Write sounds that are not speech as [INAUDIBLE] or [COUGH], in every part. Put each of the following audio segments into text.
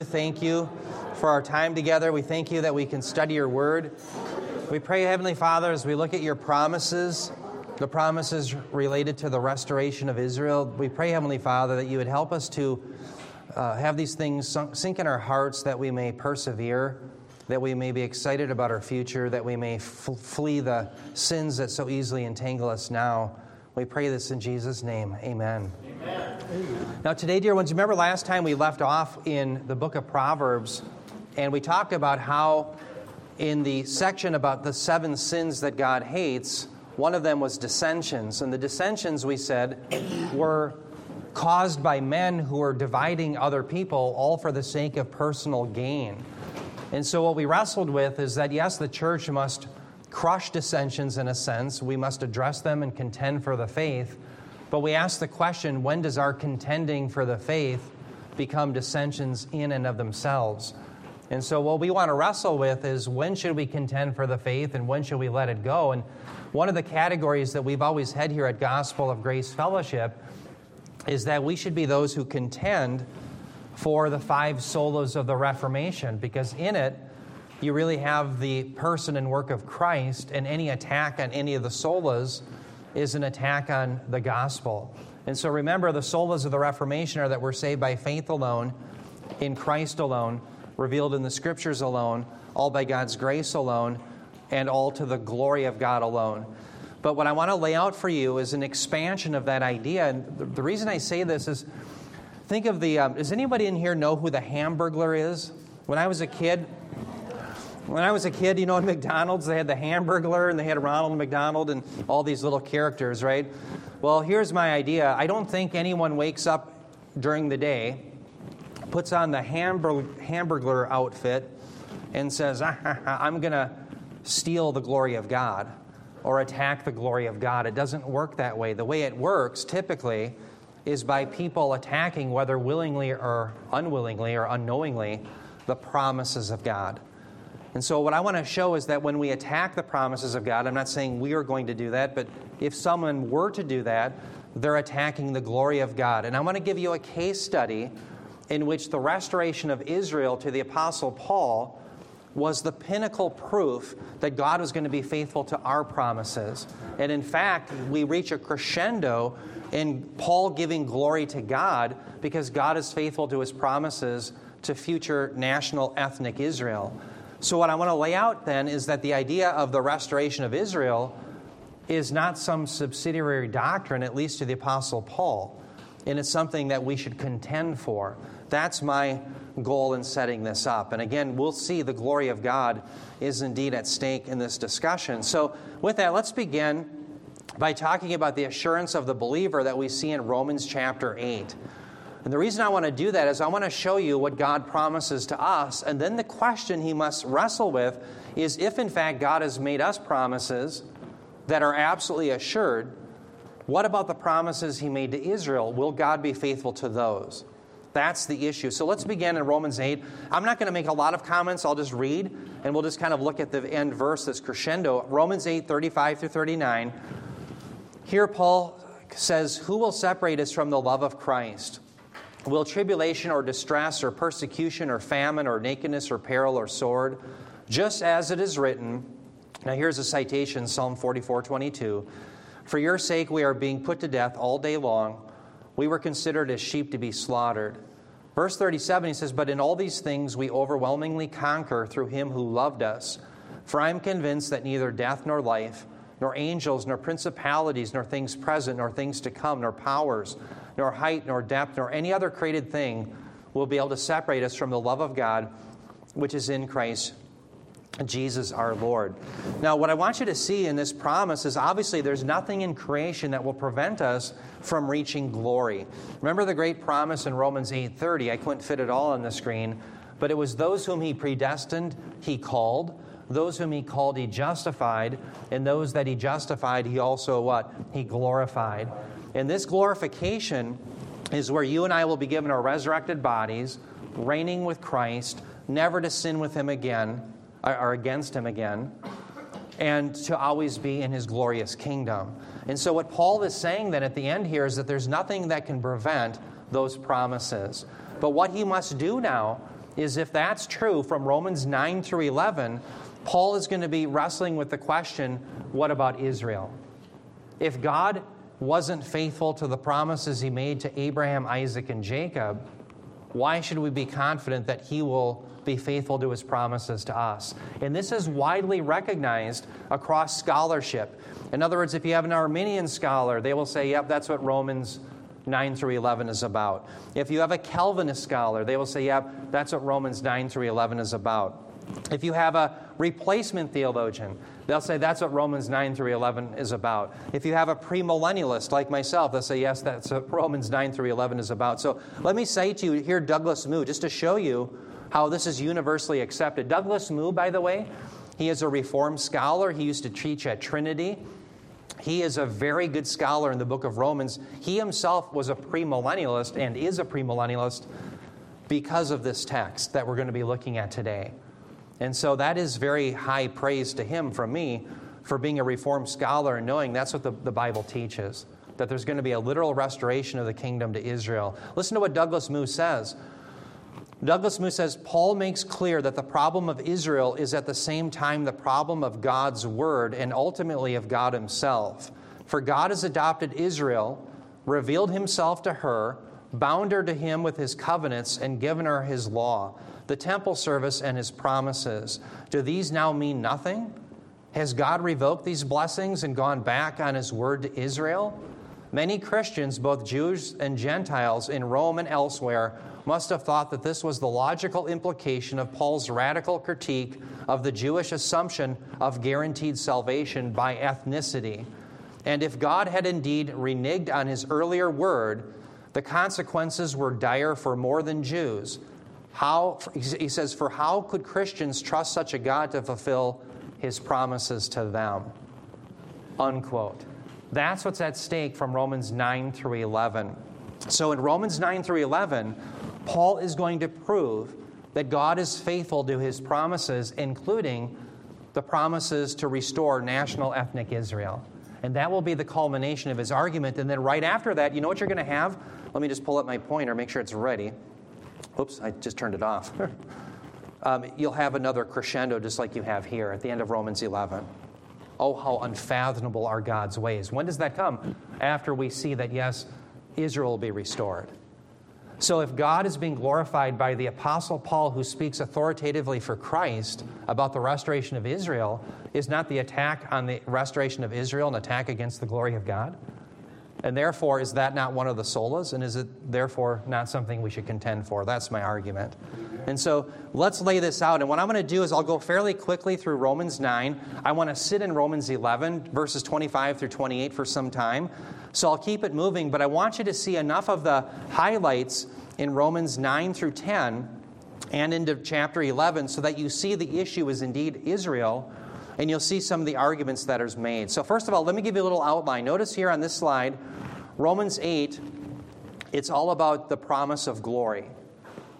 Thank you for our time together. We thank you that we can study your word. We pray, Heavenly Father, as we look at your promises, the promises related to the restoration of Israel, we pray, Heavenly Father, that you would help us to uh, have these things sink in our hearts, that we may persevere, that we may be excited about our future, that we may f- flee the sins that so easily entangle us now. We pray this in Jesus' name. Amen. Now, today, dear ones, remember last time we left off in the book of Proverbs, and we talked about how, in the section about the seven sins that God hates, one of them was dissensions. And the dissensions, we said, were caused by men who were dividing other people, all for the sake of personal gain. And so, what we wrestled with is that, yes, the church must crush dissensions in a sense, we must address them and contend for the faith. But we ask the question when does our contending for the faith become dissensions in and of themselves? And so, what we want to wrestle with is when should we contend for the faith and when should we let it go? And one of the categories that we've always had here at Gospel of Grace Fellowship is that we should be those who contend for the five solas of the Reformation, because in it, you really have the person and work of Christ, and any attack on any of the solas is an attack on the gospel. And so remember, the solas of the Reformation are that we're saved by faith alone, in Christ alone, revealed in the scriptures alone, all by God's grace alone, and all to the glory of God alone. But what I want to lay out for you is an expansion of that idea. And the, reason I say this is think of the. Um, does anybody in here know who the Hamburglar is? When I was a kid, when I was a kid, you know, at McDonald's, they had the Hamburglar and they had Ronald McDonald and all these little characters, right? Well, here's my idea. I don't think anyone wakes up during the day, puts on the Hamburglar outfit, and says, ah, I'm going to steal the glory of God or attack the glory of God. It doesn't work that way. The way it works typically is by people attacking, whether willingly or unwillingly or unknowingly, the promises of God. And so, what I want to show is that when we attack the promises of God, I'm not saying we are going to do that, but if someone were to do that, they're attacking the glory of God. And I want to give you a case study in which the restoration of Israel to the Apostle Paul was the pinnacle proof that God was going to be faithful to our promises. And in fact, we reach a crescendo in Paul giving glory to God because God is faithful to his promises to future national ethnic Israel. So, what I want to lay out then is that the idea of the restoration of Israel is not some subsidiary doctrine, at least to the Apostle Paul, and it's something that we should contend for. That's my goal in setting this up. And again, we'll see the glory of God is indeed at stake in this discussion. So, with that, let's begin by talking about the assurance of the believer that we see in Romans chapter 8. And the reason I want to do that is I want to show you what God promises to us. And then the question he must wrestle with is if, in fact, God has made us promises that are absolutely assured, what about the promises he made to Israel? Will God be faithful to those? That's the issue. So let's begin in Romans 8. I'm not going to make a lot of comments. I'll just read, and we'll just kind of look at the end verse, this crescendo. Romans 8, 35 through 39. Here, Paul says, Who will separate us from the love of Christ? Will tribulation or distress or persecution or famine or nakedness or peril or sword? Just as it is written. Now here's a citation Psalm 44 22. For your sake we are being put to death all day long. We were considered as sheep to be slaughtered. Verse 37, he says, But in all these things we overwhelmingly conquer through him who loved us. For I am convinced that neither death nor life, nor angels, nor principalities, nor things present, nor things to come, nor powers, nor height, nor depth, nor any other created thing will be able to separate us from the love of God which is in Christ Jesus our Lord. Now, what I want you to see in this promise is obviously there's nothing in creation that will prevent us from reaching glory. Remember the great promise in Romans 8:30. I couldn't fit it all on the screen, but it was those whom he predestined, he called. Those whom he called, he justified, and those that he justified, he also what? He glorified. And this glorification is where you and I will be given our resurrected bodies, reigning with Christ, never to sin with him again, uh, or against him again, and to always be in his glorious kingdom. And so, what Paul is saying then at the end here is that there's nothing that can prevent those promises. But what he must do now is if that's true from Romans 9 through 11, Paul is going to be wrestling with the question what about Israel? If God wasn't faithful to the promises he made to Abraham, Isaac, and Jacob, why should we be confident that he will be faithful to his promises to us? And this is widely recognized across scholarship. In other words, if you have an Arminian scholar, they will say, yep, that's what Romans 9 through 11 is about. If you have a Calvinist scholar, they will say, yep, that's what Romans 9 through 11 is about. If you have a replacement theologian, they'll say that's what Romans 9 through 11 is about. If you have a premillennialist like myself, they'll say, yes, that's what Romans 9 through 11 is about. So let me say to you here, Douglas Moo, just to show you how this is universally accepted. Douglas Moo, by the way, he is a Reformed scholar. He used to teach at Trinity. He is a very good scholar in the book of Romans. He himself was a premillennialist and is a premillennialist because of this text that we're going to be looking at today. And so that is very high praise to him from me for being a Reformed scholar and knowing that's what the, the Bible teaches that there's going to be a literal restoration of the kingdom to Israel. Listen to what Douglas Moo says. Douglas Moo says Paul makes clear that the problem of Israel is at the same time the problem of God's word and ultimately of God himself. For God has adopted Israel, revealed himself to her, bound her to him with his covenants, and given her his law, the temple service, and his promises. Do these now mean nothing? Has God revoked these blessings and gone back on his word to Israel? Many Christians, both Jews and Gentiles in Rome and elsewhere, must have thought that this was the logical implication of Paul's radical critique of the Jewish assumption of guaranteed salvation by ethnicity. And if God had indeed reneged on his earlier word, the consequences were dire for more than Jews. How, he says, For how could Christians trust such a God to fulfill his promises to them? Unquote. That's what's at stake from Romans 9 through 11. So in Romans 9 through 11, Paul is going to prove that God is faithful to his promises, including the promises to restore national ethnic Israel. And that will be the culmination of his argument. And then right after that, you know what you're going to have? Let me just pull up my pointer, make sure it's ready. Oops, I just turned it off. [LAUGHS] um, you'll have another crescendo just like you have here at the end of Romans 11. Oh, how unfathomable are God's ways. When does that come? After we see that, yes, Israel will be restored. So, if God is being glorified by the Apostle Paul, who speaks authoritatively for Christ about the restoration of Israel, is not the attack on the restoration of Israel an attack against the glory of God? And therefore, is that not one of the solas? And is it therefore not something we should contend for? That's my argument. And so let's lay this out. And what I'm going to do is I'll go fairly quickly through Romans 9. I want to sit in Romans 11, verses 25 through 28 for some time. So I'll keep it moving, but I want you to see enough of the highlights in Romans 9 through 10 and into chapter 11 so that you see the issue is indeed Israel and you'll see some of the arguments that are made. So, first of all, let me give you a little outline. Notice here on this slide, Romans 8, it's all about the promise of glory.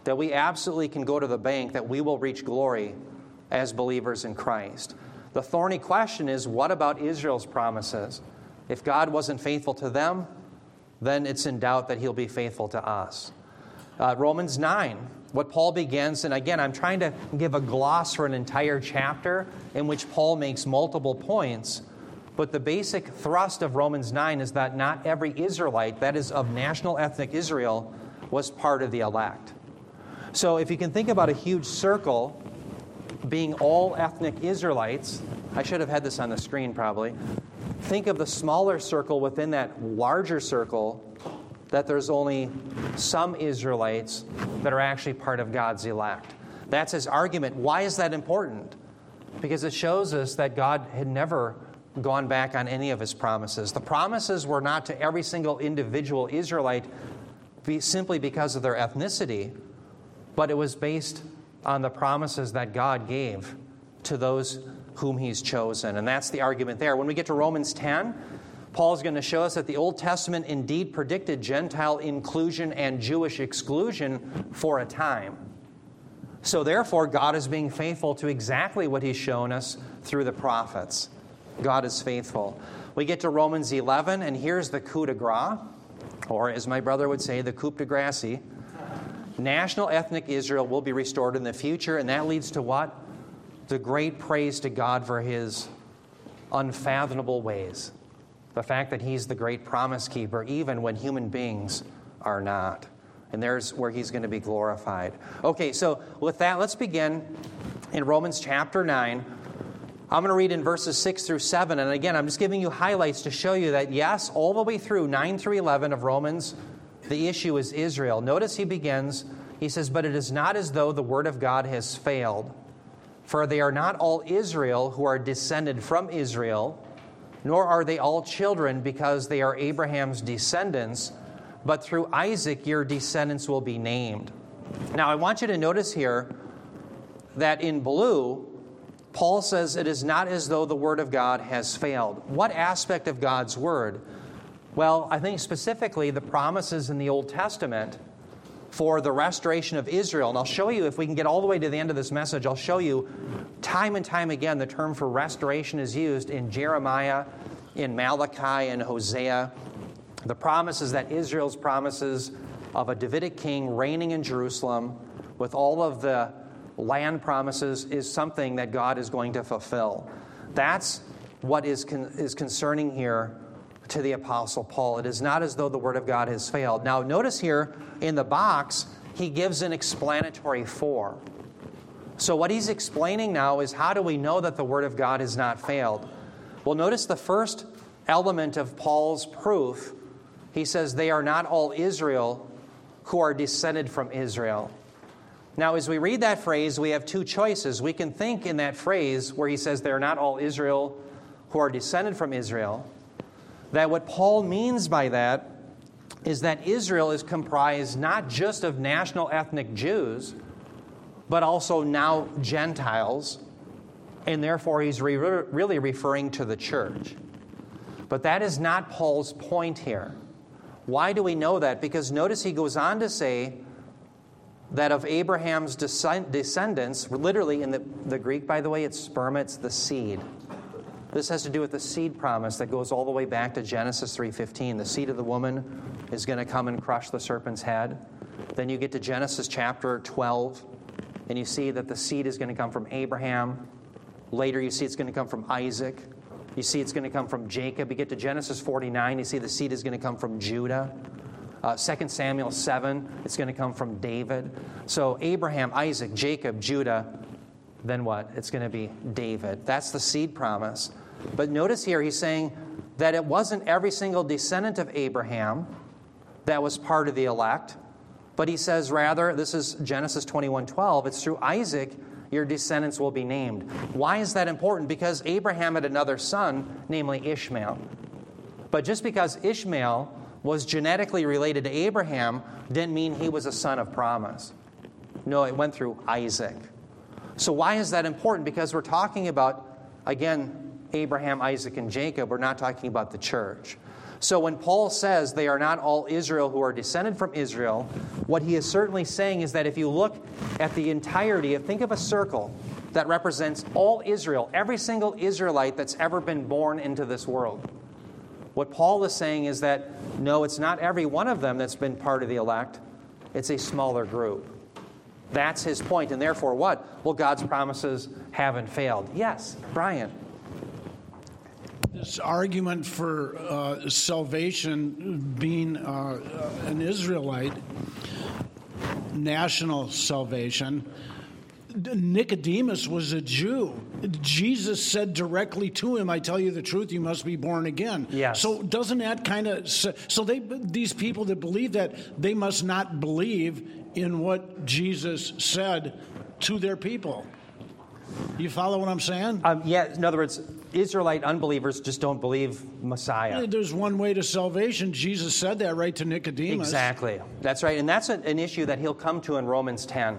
That we absolutely can go to the bank, that we will reach glory as believers in Christ. The thorny question is what about Israel's promises? If God wasn't faithful to them, then it's in doubt that he'll be faithful to us. Uh, Romans 9, what Paul begins, and again, I'm trying to give a gloss for an entire chapter in which Paul makes multiple points. But the basic thrust of Romans 9 is that not every Israelite, that is, of national ethnic Israel, was part of the elect. So if you can think about a huge circle being all ethnic Israelites, I should have had this on the screen probably think of the smaller circle within that larger circle that there's only some Israelites that are actually part of God's elect. That's his argument. Why is that important? Because it shows us that God had never gone back on any of his promises. The promises were not to every single individual Israelite simply because of their ethnicity, but it was based on the promises that God gave to those whom he's chosen. And that's the argument there. When we get to Romans 10, Paul's going to show us that the Old Testament indeed predicted Gentile inclusion and Jewish exclusion for a time. So, therefore, God is being faithful to exactly what He's shown us through the prophets. God is faithful. We get to Romans 11, and here's the coup de grace, or as my brother would say, the coup de grace. National ethnic Israel will be restored in the future, and that leads to what? The great praise to God for his unfathomable ways. The fact that he's the great promise keeper, even when human beings are not. And there's where he's going to be glorified. Okay, so with that, let's begin in Romans chapter 9. I'm going to read in verses 6 through 7. And again, I'm just giving you highlights to show you that, yes, all the way through 9 through 11 of Romans, the issue is Israel. Notice he begins, he says, But it is not as though the word of God has failed. For they are not all Israel who are descended from Israel, nor are they all children because they are Abraham's descendants, but through Isaac your descendants will be named. Now, I want you to notice here that in blue, Paul says it is not as though the Word of God has failed. What aspect of God's Word? Well, I think specifically the promises in the Old Testament for the restoration of Israel. And I'll show you, if we can get all the way to the end of this message, I'll show you time and time again the term for restoration is used in Jeremiah, in Malachi, and Hosea. The promises that Israel's promises of a Davidic king reigning in Jerusalem with all of the land promises is something that God is going to fulfill. That's what is, con- is concerning here to the Apostle Paul. It is not as though the Word of God has failed. Now, notice here in the box, he gives an explanatory for. So, what he's explaining now is how do we know that the Word of God has not failed? Well, notice the first element of Paul's proof. He says, They are not all Israel who are descended from Israel. Now, as we read that phrase, we have two choices. We can think in that phrase where he says they're not all Israel who are descended from Israel, that what Paul means by that is that Israel is comprised not just of national ethnic Jews, but also now Gentiles, and therefore he's re- really referring to the church. But that is not Paul's point here. Why do we know that? Because notice he goes on to say, that of Abraham's descendants, literally in the, the Greek, by the way, it's sperma, it's the seed. This has to do with the seed promise that goes all the way back to Genesis 3:15. The seed of the woman is going to come and crush the serpent's head. Then you get to Genesis chapter 12, and you see that the seed is going to come from Abraham. Later, you see it's going to come from Isaac. You see it's going to come from Jacob. You get to Genesis 49, you see the seed is going to come from Judah. Uh, 2 Samuel 7, it's going to come from David. So Abraham, Isaac, Jacob, Judah, then what? It's going to be David. That's the seed promise. But notice here, he's saying that it wasn't every single descendant of Abraham that was part of the elect, but he says rather, this is Genesis 21 12, it's through Isaac your descendants will be named. Why is that important? Because Abraham had another son, namely Ishmael. But just because Ishmael was genetically related to Abraham didn't mean he was a son of promise. No, it went through Isaac. So, why is that important? Because we're talking about, again, Abraham, Isaac, and Jacob. We're not talking about the church. So, when Paul says they are not all Israel who are descended from Israel, what he is certainly saying is that if you look at the entirety of, think of a circle that represents all Israel, every single Israelite that's ever been born into this world. What Paul is saying is that no, it's not every one of them that's been part of the elect, it's a smaller group. That's his point. And therefore, what? Well, God's promises haven't failed. Yes, Brian. This argument for uh, salvation being uh, an Israelite, national salvation, Nicodemus was a Jew. Jesus said directly to him, "I tell you the truth, you must be born again." Yes. So doesn't that kind of so they these people that believe that they must not believe in what Jesus said to their people. You follow what I'm saying? Um, yeah. In other words, Israelite unbelievers just don't believe Messiah. There's one way to salvation. Jesus said that right to Nicodemus. Exactly. That's right, and that's an issue that he'll come to in Romans 10.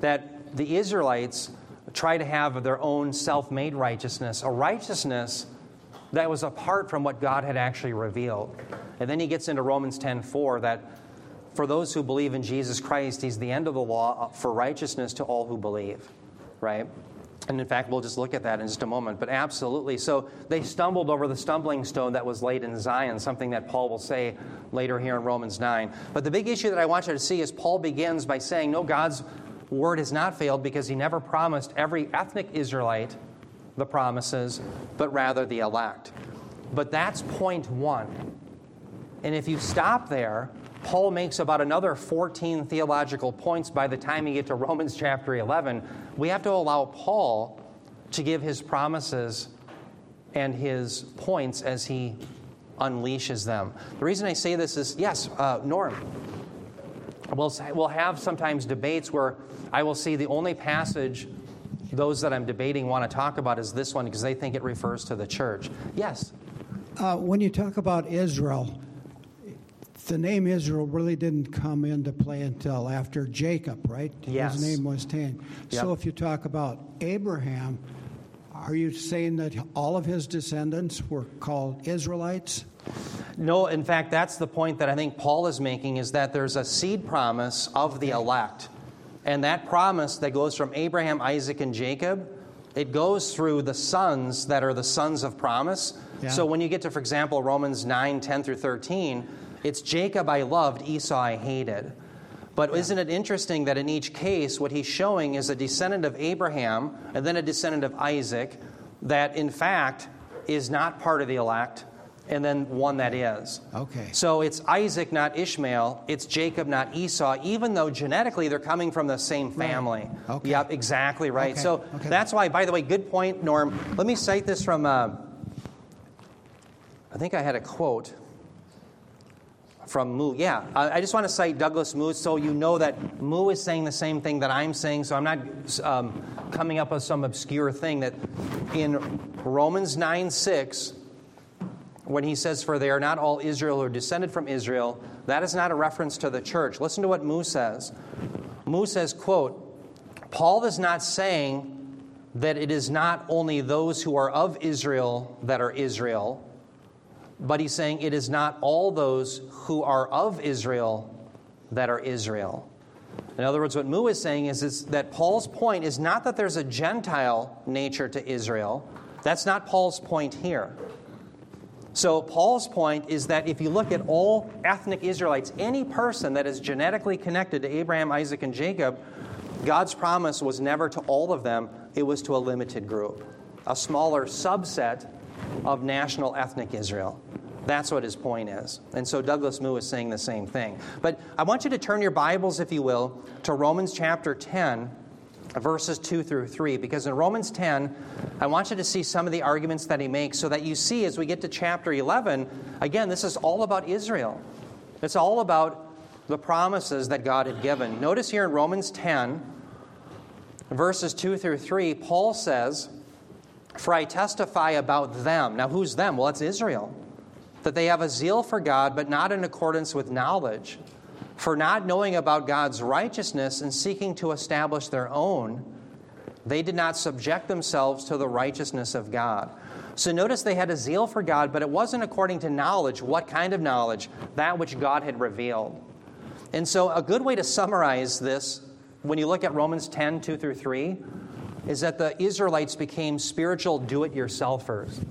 That the Israelites try to have their own self made righteousness, a righteousness that was apart from what God had actually revealed. And then he gets into Romans 10 4 that for those who believe in Jesus Christ, he's the end of the law uh, for righteousness to all who believe, right? And in fact, we'll just look at that in just a moment. But absolutely. So they stumbled over the stumbling stone that was laid in Zion, something that Paul will say later here in Romans 9. But the big issue that I want you to see is Paul begins by saying, No, God's word has not failed because he never promised every ethnic Israelite the promises, but rather the elect. But that's point one. And if you stop there, Paul makes about another 14 theological points by the time you get to Romans chapter 11. We have to allow Paul to give his promises and his points as he unleashes them. The reason I say this is yes, uh, Norm, we'll, we'll have sometimes debates where I will see the only passage those that I'm debating want to talk about is this one because they think it refers to the church. Yes? Uh, when you talk about Israel, the name Israel really didn't come into play until after Jacob, right? Yes. His name was Tan. Yep. So if you talk about Abraham, are you saying that all of his descendants were called Israelites? No, in fact, that's the point that I think Paul is making is that there's a seed promise of the elect. And that promise that goes from Abraham, Isaac, and Jacob, it goes through the sons that are the sons of promise. Yeah. So when you get to, for example, Romans 9, 10 through 13, it's Jacob I loved, Esau I hated. But isn't it interesting that in each case, what he's showing is a descendant of Abraham and then a descendant of Isaac that, in fact, is not part of the elect, and then one that is. Okay. So it's Isaac, not Ishmael. It's Jacob, not Esau, even though genetically they're coming from the same family. Okay. Yep, exactly right. Okay. So Okay. that's why, by the way, good point, Norm. Let me cite this from, uh, I think I had a quote from Moo. Yeah, I just want to cite Douglas Moo so you know that Moo is saying the same thing that I'm saying, so I'm not um, coming up with some obscure thing that in Romans 9 6, when he says, For they are not all Israel are descended from Israel, that is not a reference to the church. Listen to what Moo says. Moo says, quote, Paul is not saying that it is not only those who are of Israel that are Israel, but he's saying it is not all those who are of Israel that are Israel. In other words, what Moo is saying is, is that Paul's point is not that there's a Gentile nature to Israel. That's not Paul's point here. So, Paul's point is that if you look at all ethnic Israelites, any person that is genetically connected to Abraham, Isaac, and Jacob, God's promise was never to all of them, it was to a limited group, a smaller subset of national ethnic Israel. That's what his point is. And so Douglas Moo is saying the same thing. But I want you to turn your Bibles, if you will, to Romans chapter 10, verses 2 through 3, because in Romans 10, I want you to see some of the arguments that he makes so that you see as we get to chapter 11, again, this is all about Israel. It's all about the promises that God had given. Notice here in Romans 10, verses 2 through 3, Paul says, For I testify about them. Now, who's them? Well, it's Israel. That they have a zeal for God, but not in accordance with knowledge. For not knowing about God's righteousness and seeking to establish their own, they did not subject themselves to the righteousness of God. So notice they had a zeal for God, but it wasn't according to knowledge. What kind of knowledge? That which God had revealed. And so, a good way to summarize this when you look at Romans 10 2 through 3 is that the Israelites became spiritual do it yourselfers.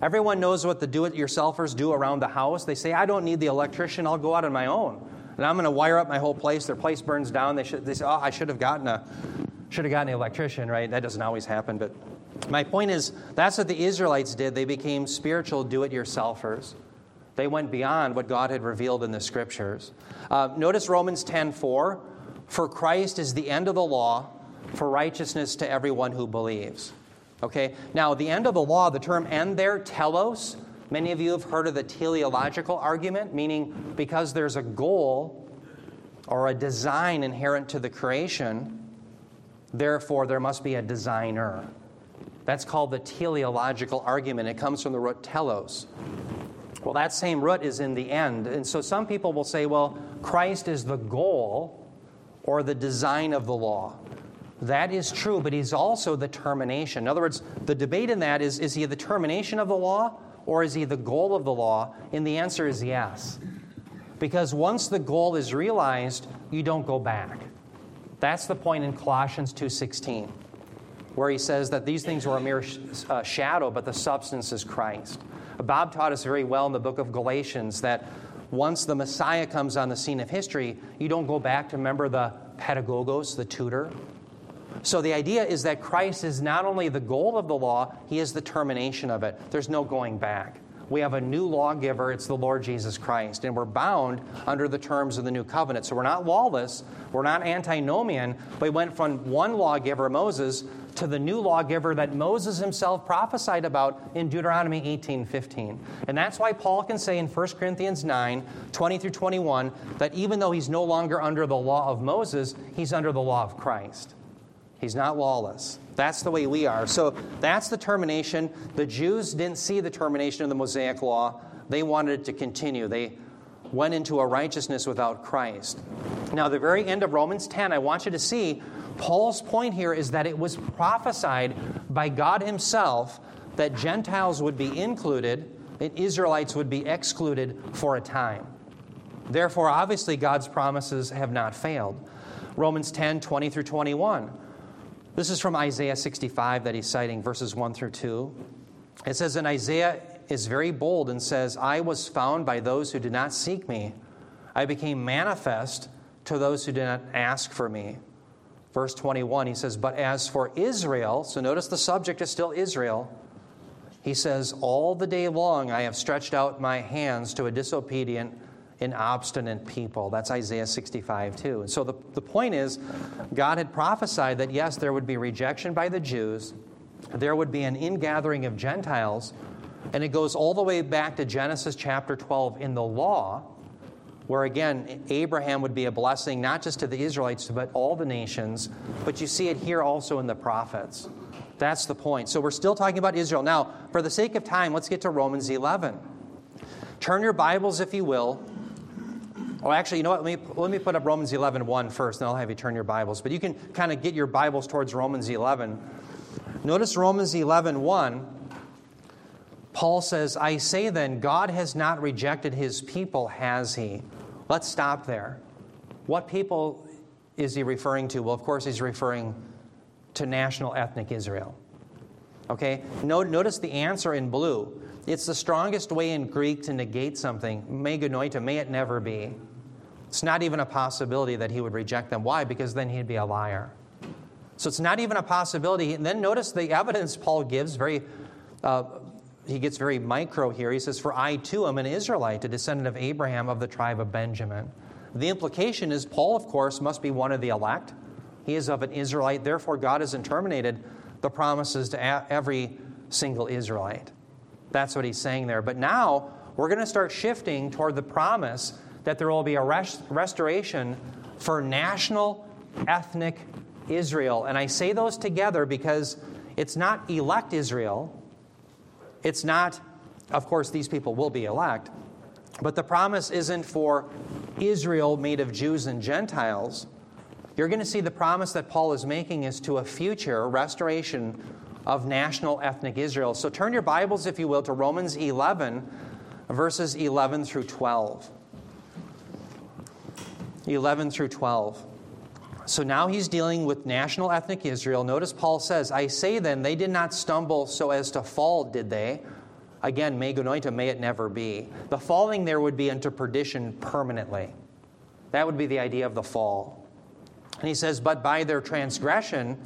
Everyone knows what the do it yourselfers do around the house. They say, I don't need the electrician, I'll go out on my own. And I'm going to wire up my whole place. Their place burns down. They, should, they say, Oh, I should have gotten a. Should have gotten an electrician, right? That doesn't always happen, but my point is that's what the Israelites did. They became spiritual do it yourselfers. They went beyond what God had revealed in the scriptures. Uh, notice Romans 10 4. For Christ is the end of the law for righteousness to everyone who believes. Okay? Now, the end of the law, the term end there, telos, many of you have heard of the teleological argument, meaning because there's a goal or a design inherent to the creation, therefore there must be a designer. That's called the teleological argument. It comes from the root telos. Well, that same root is in the end. And so some people will say, well, Christ is the goal or the design of the law. That is true, but he's also the termination. In other words, the debate in that is is he the termination of the law or is he the goal of the law? And the answer is yes. Because once the goal is realized, you don't go back. That's the point in Colossians 2:16. where he says that these things were a mere uh, shadow, but the substance is Christ. Bob taught us very well in the book of Galatians that once the Messiah comes on the scene of history, you don't go back to remember the pedagogos, the tutor. So the idea is that Christ is not only the goal of the law, he is the termination of it. There's no going back. We have a new lawgiver, it's the Lord Jesus Christ, and we're bound under the terms of the new covenant. So we're not lawless, we're not antinomian, but we went from one lawgiver, Moses, to the new lawgiver that Moses himself prophesied about in Deuteronomy 18:15. And that's why Paul can say in 1 Corinthians 9, 20 through 21, that even though he's no longer under the law of Moses, he's under the law of Christ. He's not lawless. That's the way we are. So that's the termination. The Jews didn't see the termination of the Mosaic law. They wanted it to continue. They went into a righteousness without Christ. Now, the very end of Romans 10, I want you to see Paul's point here is that it was prophesied by God Himself that Gentiles would be included and Israelites would be excluded for a time. Therefore, obviously, God's promises have not failed. Romans 10 20 through 21. This is from Isaiah 65 that he's citing, verses 1 through 2. It says, And Isaiah is very bold and says, I was found by those who did not seek me. I became manifest to those who did not ask for me. Verse 21, he says, But as for Israel, so notice the subject is still Israel. He says, All the day long I have stretched out my hands to a disobedient and obstinate people. That's Isaiah 65, too. And so the, the point is, God had prophesied that yes, there would be rejection by the Jews, there would be an ingathering of Gentiles, and it goes all the way back to Genesis chapter 12 in the law where again, Abraham would be a blessing not just to the Israelites, but all the nations. But you see it here also in the prophets. That's the point. So we're still talking about Israel. Now, for the sake of time, let's get to Romans 11. Turn your Bibles, if you will. Oh, actually, you know what? Let me, let me put up Romans 11 1 first, and I'll have you turn your Bibles. But you can kind of get your Bibles towards Romans 11. Notice Romans 11 1. Paul says, I say then, God has not rejected his people, has he? Let's stop there. What people is he referring to? Well, of course, he's referring to national ethnic Israel. Okay? Notice the answer in blue. It's the strongest way in Greek to negate something. Me genoito, may it never be. It's not even a possibility that he would reject them. Why? Because then he'd be a liar. So it's not even a possibility. And then notice the evidence Paul gives, very, uh, he gets very micro here. He says, For I too am an Israelite, a descendant of Abraham of the tribe of Benjamin. The implication is Paul, of course, must be one of the elect. He is of an Israelite. Therefore, God hasn't terminated the promises to every single Israelite. That's what he's saying there. But now we're going to start shifting toward the promise that there will be a rest- restoration for national, ethnic Israel. And I say those together because it's not elect Israel, it's not, of course, these people will be elect, but the promise isn't for Israel made of Jews and Gentiles. You're going to see the promise that Paul is making is to a future restoration of national ethnic Israel. So turn your Bibles, if you will, to Romans 11, verses 11 through 12. 11 through 12. So now he's dealing with national ethnic Israel. Notice Paul says, I say then, they did not stumble so as to fall, did they? Again, me genoito, may it never be. The falling there would be into perdition permanently. That would be the idea of the fall. And he says, But by their transgression,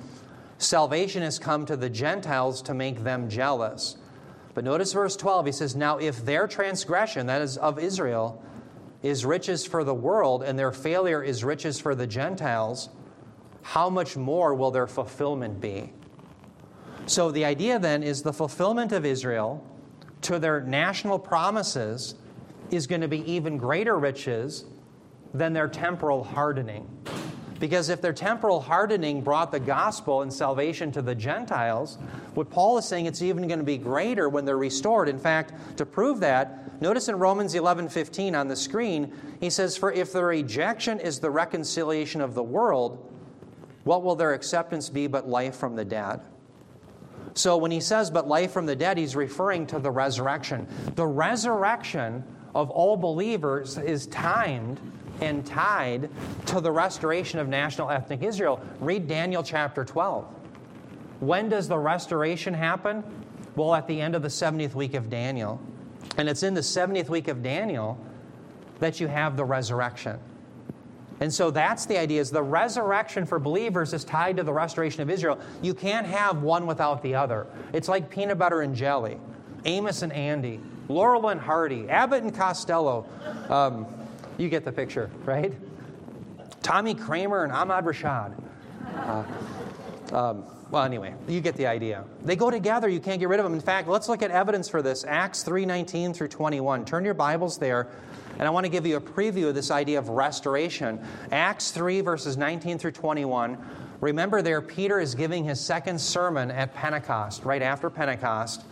salvation has come to the Gentiles to make them jealous. But notice verse 12, he says, Now if their transgression, that is of Israel, is riches for the world and their failure is riches for the Gentiles, how much more will their fulfillment be? So the idea then is the fulfillment of Israel to their national promises is going to be even greater riches than their temporal hardening. Because if their temporal hardening brought the gospel and salvation to the Gentiles, what Paul is saying it's even going to be greater when they're restored. In fact, to prove that, notice in Romans 11:15 on the screen, he says, "For if the rejection is the reconciliation of the world, what will their acceptance be but life from the dead?" So when he says but life from the dead, he's referring to the resurrection. The resurrection of all believers is timed and tied to the restoration of national ethnic Israel. Read Daniel chapter 12. When does the restoration happen? Well, at the end of the 70th week of Daniel. And it's in the 70th week of Daniel that you have the resurrection. And so that's the idea is the resurrection for believers is tied to the restoration of Israel. You can't have one without the other. It's like peanut butter and jelly. Amos and Andy, Laurel and Hardy, Abbott and Costello. Um, you get the picture, right? Tommy Kramer and Ahmad Rashad. Uh, um, well, anyway, you get the idea. They go together. You can't get rid of them. In fact, let's look at evidence for this. Acts 3:19 through 21. Turn your Bibles there, and I want to give you a preview of this idea of restoration. Acts 3 verses 19 through 21. Remember there Peter is giving his second sermon at Pentecost, right after Pentecost.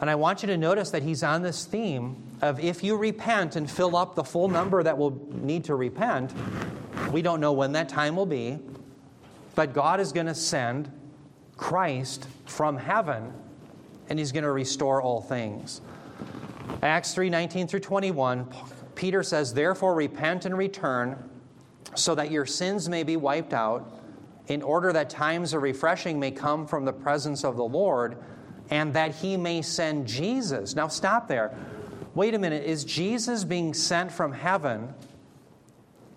And I want you to notice that he's on this theme of if you repent and fill up the full number that will need to repent, we don't know when that time will be, but God is going to send Christ from heaven and he's going to restore all things. Acts 3 19 through 21, Peter says, Therefore repent and return, so that your sins may be wiped out, in order that times of refreshing may come from the presence of the Lord and that he may send Jesus. Now, stop there. Wait a minute. Is Jesus being sent from heaven?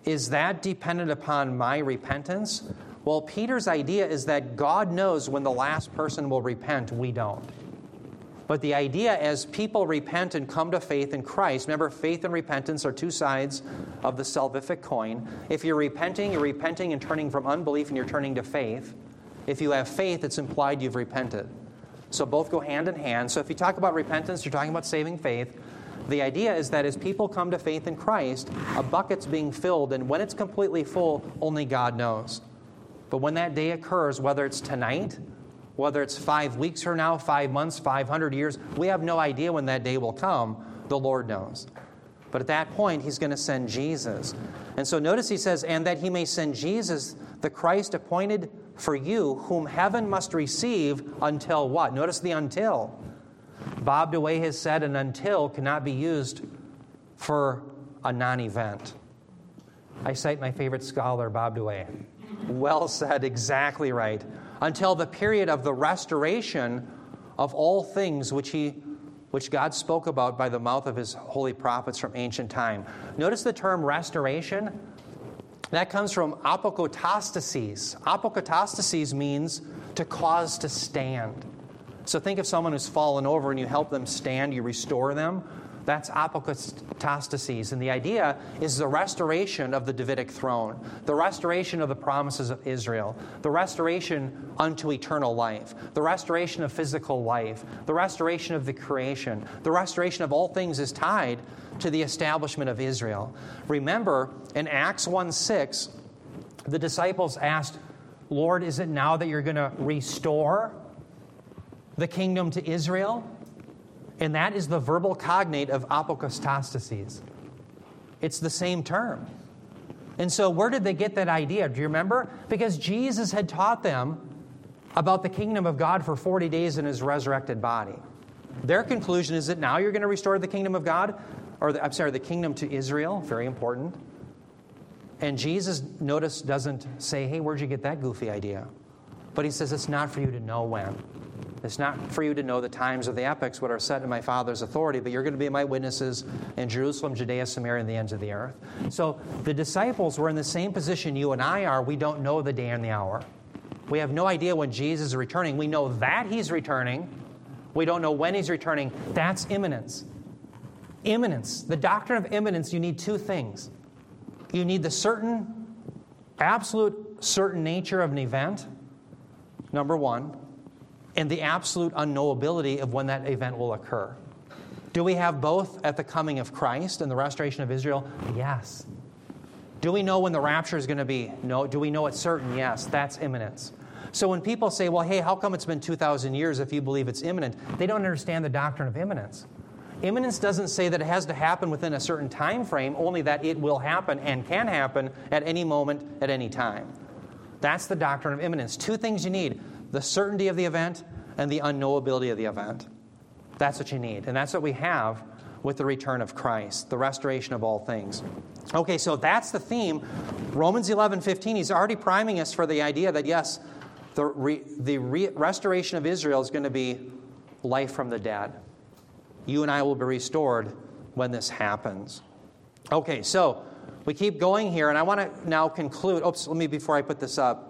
Is that dependent upon my repentance? Well, Peter's idea is that God knows when the last person will repent, we don't. But the idea as people repent and come to faith in Christ, remember, faith and repentance are two sides of the salvific coin. If you're repenting, you're repenting and turning from unbelief and you're turning to faith. If you have faith, it's implied you've repented. So both go hand in hand. So if you talk about repentance, you're talking about saving faith. The idea is that as people come to faith in Christ, a bucket's being filled, and when it's completely full, only God knows. But when that day occurs, whether it's tonight, whether it's five weeks from now, five months, 500 years, we have no idea when that day will come. The Lord knows. But at that point, He's going to send Jesus. And so notice He says, and that He may send Jesus, the Christ appointed for you, whom heaven must receive until what? Notice the until. Bob DeWaay has said an until cannot be used for a non event. I cite my favorite scholar, Bob DeWaay. Well said, exactly right. Until the period of the restoration of all things which he which God spoke about by the mouth of his holy prophets from ancient time. Notice the term restoration. That comes from apokatastasis. Apokatastasis means to cause to stand. So think of someone who's fallen over and you help them stand, you restore them. That's apokatastasis. And the idea is the restoration of the Davidic throne, the restoration of the promises of Israel, the restoration unto eternal life, the restoration of physical life, the restoration of the creation, the restoration of all things is tied to the establishment of Israel. Remember, in Acts 1 6, the disciples asked, Lord, is it now that you're going to restore the kingdom to Israel? And that is the verbal cognate of apokatastasis. It's the same term. And so, where did they get that idea? Do you remember? Because Jesus had taught them about the kingdom of God for 40 days in his resurrected body. Their conclusion is that now you're going to restore the kingdom of God, or the, I'm sorry, the kingdom to Israel, very important. And Jesus, notice, doesn't say, hey, where'd you get that goofy idea? But he says, it's not for you to know when. It's not for you to know the times of the epochs, what are set in my Father's authority, but you're going to be my witnesses in Jerusalem, Judea, Samaria, and the ends of the earth. So the disciples were in the same position you and I are. We don't know the day and the hour. We have no idea when Jesus is returning. We know that he's returning. We don't know when he's returning. That's imminence. Imminence. The doctrine of imminence, you need two things. You need the certain, absolute certain nature of an event, number one and the absolute unknowability of when that event will occur. Do we have both at the coming of Christ and the restoration of Israel? Yes. Do we know when the rapture is going to be? No. Do we know it's certain? Yes. That's imminence. So when people say, well, hey, how come it's been 2,000 years if you believe it's imminent? They don't understand the doctrine of imminence. Imminence doesn't say that it has to happen within a certain time frame, only that it will happen and can happen at any moment, at any time. That's the doctrine of imminence. Two things you need the certainty of the event and the unknowability of the event. That's what you need. And that's what we have with the return of Christ, the restoration of all things. Okay, so that's the theme. Romans 11 15, he's already priming us for the idea that, yes, The, re, the re, restoration of Israel is going to be life from the dead. You and I will be restored when this happens. Okay, so we keep going here, and I want to now conclude. Oops, let me, before I put this up,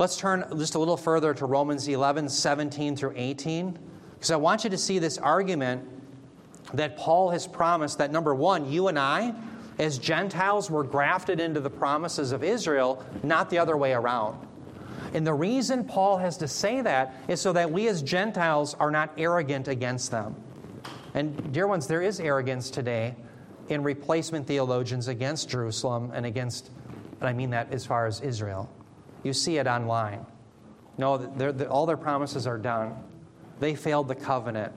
let's turn just a little further to Romans 11, 17 through 18, because I want you to see this argument that Paul has promised that number one, you and I, as Gentiles, were grafted into the promises of Israel, not the other way around. And the reason Paul has to say that is so that we as Gentiles are not arrogant against them. And, dear ones, there is arrogance today in replacement theologians against Jerusalem and against, and I mean that as far as Israel. You see it online. No, they're, they're, all their promises are done. They failed the covenant.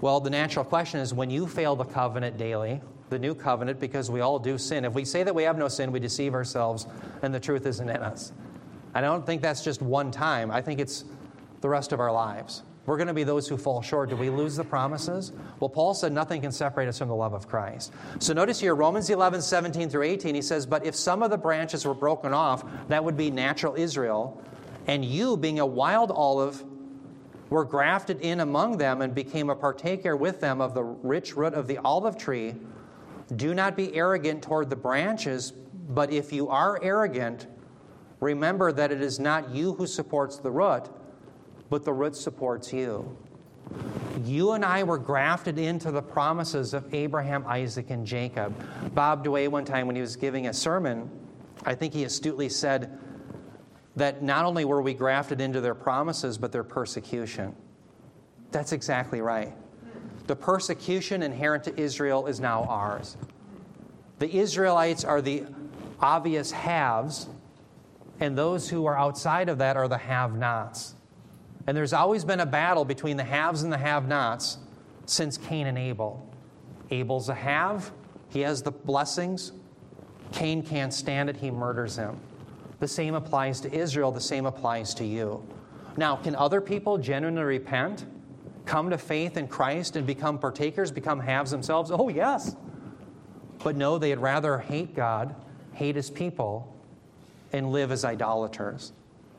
Well, the natural question is when you fail the covenant daily, the new covenant, because we all do sin, if we say that we have no sin, we deceive ourselves and the truth isn't in us. I don't think that's just one time. I think it's the rest of our lives. We're going to be those who fall short. Do we lose the promises? Well, Paul said nothing can separate us from the love of Christ. So notice here, Romans 11, 17 through 18, he says, But if some of the branches were broken off, that would be natural Israel, and you, being a wild olive, were grafted in among them and became a partaker with them of the rich root of the olive tree. Do not be arrogant toward the branches, but if you are arrogant, remember that it is not you who supports the root but the root supports you. You and I were grafted into the promises of Abraham, Isaac, and Jacob. Bob DeWaay, one time when he was giving a sermon, I think he astutely said that not only were we grafted into their promises, but their persecution. That's exactly right. The persecution inherent to Israel is now ours. The Israelites are the obvious haves, and those who are outside of that are the have nots. And there's always been a battle between the haves and the have nots since Cain and Abel. Abel's a have, he has the blessings. Cain can't stand it, he murders him. The same applies to Israel, the same applies to you. Now, can other people genuinely repent, come to faith in Christ, and become partakers, become haves themselves? Oh, yes. But no, they'd rather hate God, hate his people, and live as idolaters.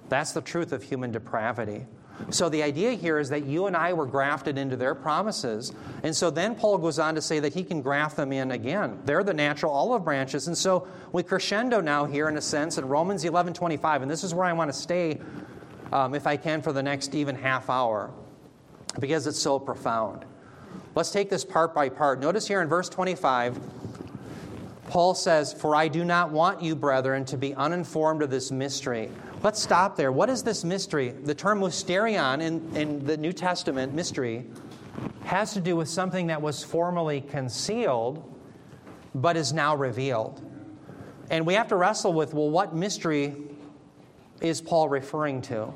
That's the truth of human depravity. So the idea here is that you and I were grafted into their promises. And so then Paul goes on to say that he can graft them in again. They're the natural olive branches. And so we crescendo now here in a sense in Romans 11 25. And this is where I want to stay, um, if I can, for the next even half hour because it's so profound. Let's take this part by part. Notice here in verse 25, Paul says, For I do not want you, brethren, to be uninformed of this mystery Let's stop there. What is this mystery? The term mysterion in, in the New Testament, mystery, has to do with something that was formerly concealed but is now revealed. And we have to wrestle with well, what mystery is Paul referring to?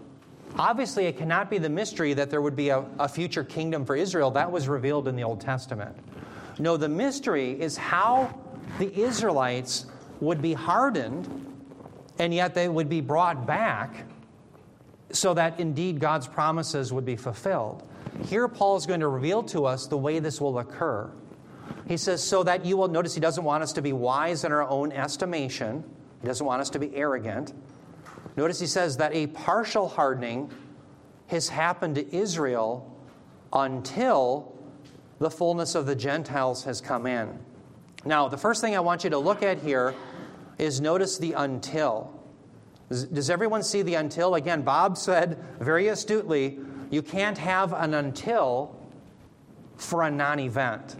Obviously, it cannot be the mystery that there would be a, a, future kingdom for Israel. That was revealed in the Old Testament. No, the mystery is how the Israelites would be hardened and yet they would be brought back so that indeed God's promises would be fulfilled. Here, Paul is going to reveal to us the way this will occur. He says, so that you will notice he doesn't want us to be wise in our own estimation, he doesn't want us to be arrogant. Notice he says that a partial hardening has happened to Israel until the fullness of the Gentiles has come in. Now, the first thing I want you to look at here is notice the until. Does everyone see the until? Again, Bob said very astutely you can't have an until for a non event.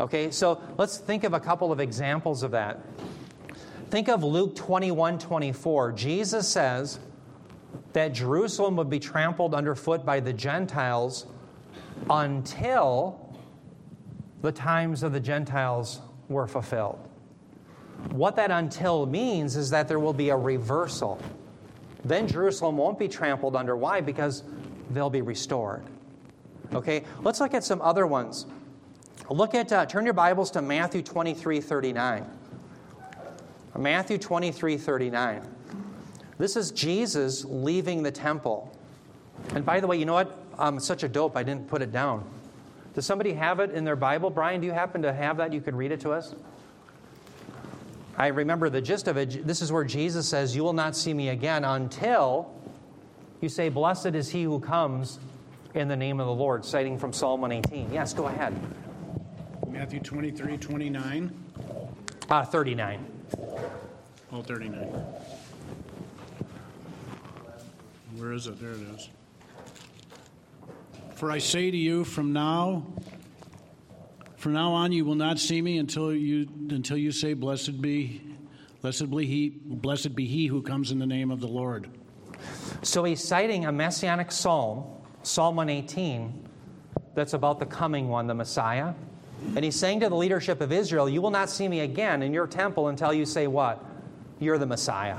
Okay, so let's think of a couple of examples of that. Think of Luke 21 24. Jesus says that Jerusalem would be trampled underfoot by the Gentiles until the times of the Gentiles were fulfilled. What that until means is that there will be a reversal. Then Jerusalem won't be trampled under. Why? Because they'll be restored. Okay, let's look at some other ones. Look at, uh, turn your Bibles to Matthew 23 39. Matthew 23 39. This is Jesus leaving the temple. And by the way, you know what? I'm such a dope, I didn't put it down. Does somebody have it in their Bible? Brian, do you happen to have that? You could read it to us? I remember the gist of it. This is where Jesus says, You will not see me again until you say, Blessed is he who comes in the name of the Lord, citing from Psalm 118. Yes, go ahead. Matthew 23, 29. Uh, 39. Oh, 39. Where is it? There it is. For I say to you, from now, from now on, you will not see me until you until you say, "Blessed be, blessed be he, blessed be he who comes in the name of the Lord." So he's citing a messianic psalm, Psalm 118, that's about the coming one, the Messiah. And he's saying to the leadership of Israel, You will not see me again in your temple until you say what? You're the Messiah.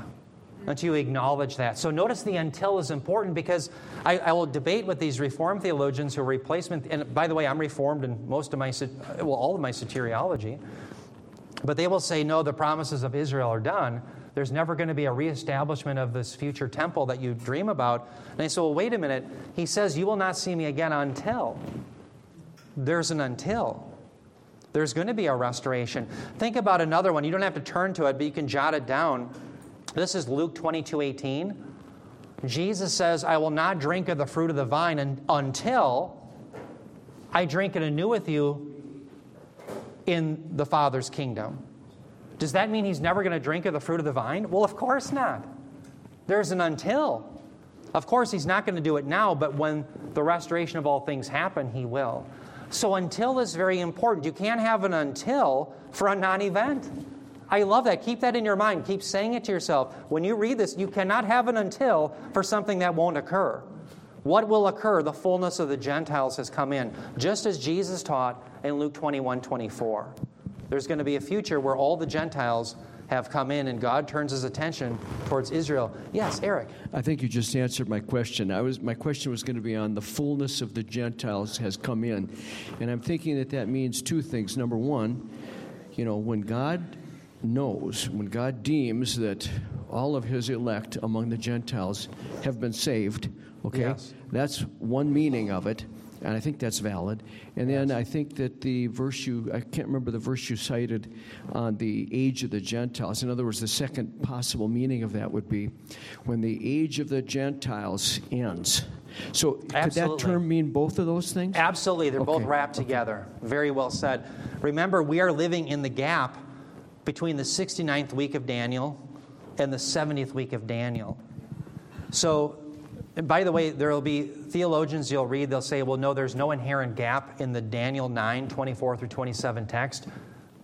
Until you acknowledge that. So notice the until is important because I, I will debate with these Reformed theologians who are replacement. And by the way, I'm Reformed in most of my, well, all of my soteriology. But they will say, no, the promises of Israel are done. There's never going to be a reestablishment of this future temple that you dream about. And I say, well, wait a minute. He says, You will not see me again until. There's an until. There's going to be a restoration. Think about another one. You don't have to turn to it, but you can jot it down. This is Luke 22 18. Jesus says, I will not drink of the fruit of the vine until I drink it anew with you in the Father's kingdom. Does that mean he's never going to drink of the fruit of the vine? Well, of course not. There's an until. Of course, he's not going to do it now, but when the restoration of all things happen, he will. So, until is very important. You can't have an until for a non event. I love that. Keep that in your mind. Keep saying it to yourself. When you read this, you cannot have an until for something that won't occur. What will occur? The fullness of the Gentiles has come in, just as Jesus taught in Luke 21 24. There's going to be a future where all the Gentiles have come in and God turns his attention towards Israel. Yes, Eric. I think you just answered my question. I was my question was going to be on the fullness of the Gentiles has come in. And I'm thinking that that means two things. Number 1, you know, when God knows, when God deems that all of his elect among the Gentiles have been saved, okay? Yes. That's one meaning of it and I think that's valid. And then I think that the verse you, I can't remember the verse you cited on the age of the Gentiles. In other words, the second possible meaning of that would be when the age of the Gentiles ends. So could that term mean both of those things? Absolutely. They're both Okay. wrapped together. Very well said. Remember, we are living in the gap between the 69th week of Daniel and the 70th week of Daniel. So, by the way, there will be theologians you'll read, they'll say, well, no, there's no inherent gap in the Daniel 9, 24 through 27 text.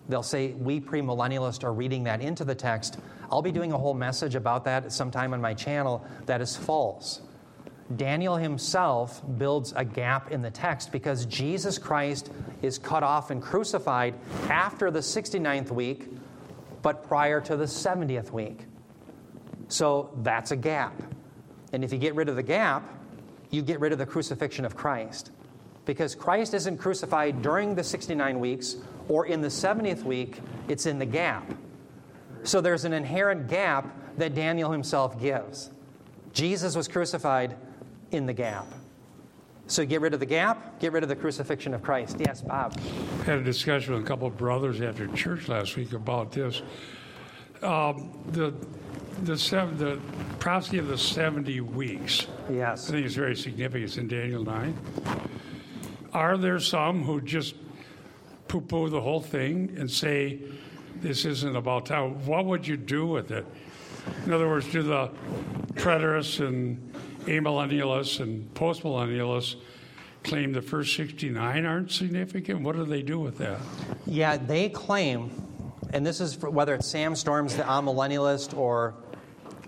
They'll say, we premillennialists are reading that into the text. I'll be doing a whole message about that sometime on my channel. That is false. Daniel himself builds a gap in the text because Jesus Christ is cut off and crucified after the 69th week, but prior to the 70th week. So that's a gap. And if you get rid of the gap, you get rid of the crucifixion of Christ. Because Christ isn't crucified during the 69 weeks or in the 70th week, it's in the gap. So there's an inherent gap that Daniel himself gives. Jesus was crucified in the gap. So get rid of the gap, get rid of the crucifixion of Christ. Yes, Bob. I had a discussion with a couple of brothers after church last week about this. Um, the the seven, the prophecy of the seventy weeks. Yes. I think it's very significant. It's in Daniel nine. Are there some who just poo-poo the whole thing and say this isn't about time? What would you do with it? In other words, do the preterists and amillennialists and postmillennialists claim the first 69 aren't significant? What do they do with that? Yeah, they claim, and this is whether it's Sam Storms, the amillennialist, or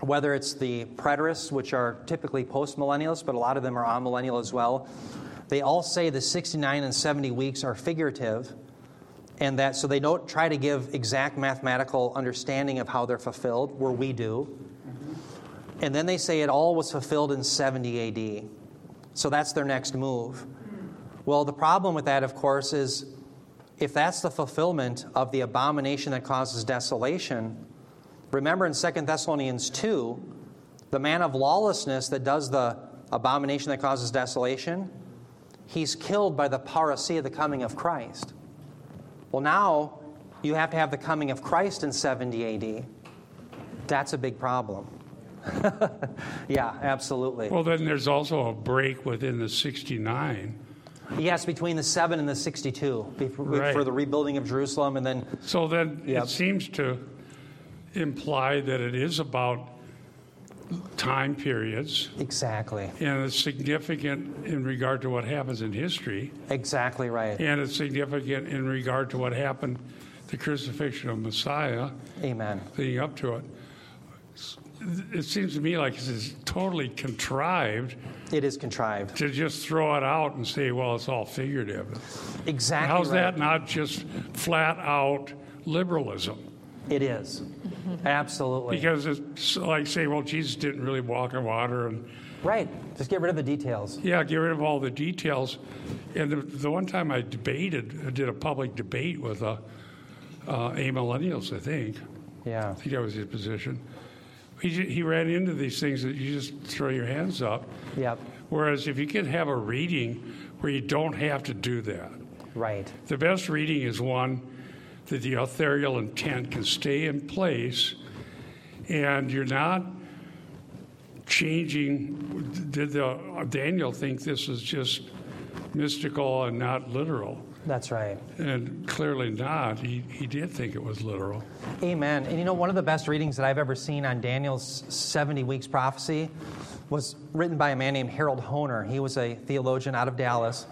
whether it's the preterists, which are typically postmillennialists, but a lot of them are amillennial as well. They all say the 69 and 70 weeks are figurative, and that so they don't try to give exact mathematical understanding of how they're fulfilled, where we do. And then they say it all was fulfilled in 70 AD. So that's their next move. Well, the problem with that, of course, is if that's the fulfillment of the abomination that causes desolation, remember in 2 Thessalonians 2, the man of lawlessness that does the abomination that causes desolation, he's killed by the parousia, the coming of Christ. Well, now you have to have the coming of Christ in 70 AD. That's a big problem. [LAUGHS] yeah, absolutely. Well, then there's also a break within the 69. Yes, between the 7 and the 62 before, Right. for the rebuilding of Jerusalem and then So then Yep. it seems to imply that it is about time periods exactly. and it's significant in regard to what happens in history Exactly right. and it's significant in regard to what happened the crucifixion of Messiah Amen. leading up to it. It seems to me like it's totally contrived It is contrived. to just throw it out and say, well, it's all figurative. Exactly How's right. that not just flat out liberalism? It is. Absolutely. Because it's like saying, well, Jesus didn't really walk on water, and right. Just get rid of the details. yeah, get rid of all the details. And the, the one time I debated, I did a public debate with a, uh, a millennials, I think. Yeah. I think that was his position. He, he ran into these things that you just throw your hands up. Yep. Whereas if you can have a reading where you don't have to do that, Right. the best reading is one that the authorial intent can stay in place and you're not changing. Did the, Daniel think this is just mystical and not literal? That's right. And clearly not. He, he did think it was literal. Amen. And you know, one of the best readings that I've ever seen on Daniel's 70 weeks prophecy was written by a man named Harold Hoehner. He was a theologian out of Dallas.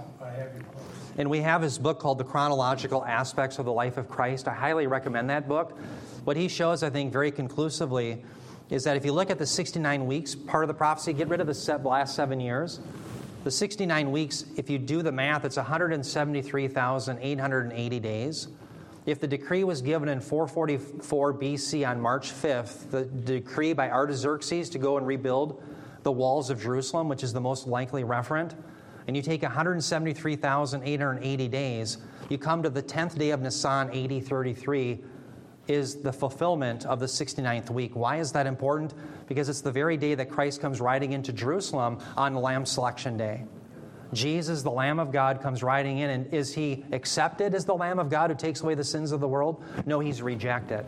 And we have his book called The Chronological Aspects of the Life of Christ. I highly recommend that book. What he shows, I think, very conclusively is that if you look at the 69 weeks part of the prophecy, get rid of the last seven years. The 69 weeks, if you do the math, it's 173,880 days. If the decree was given in 444 BC on March 5th, the decree by Artaxerxes to go and rebuild the walls of Jerusalem, which is the most likely referent, and you take 173,880 days, you come to the 10th day of Nisan, AD 33, is the fulfillment of the 69th week. Why is that important? Because it's the very day that Christ comes riding into Jerusalem on Lamb Selection Day. Jesus, the Lamb of God, comes riding in, and is he accepted as the Lamb of God who takes away the sins of the world? No, he's rejected.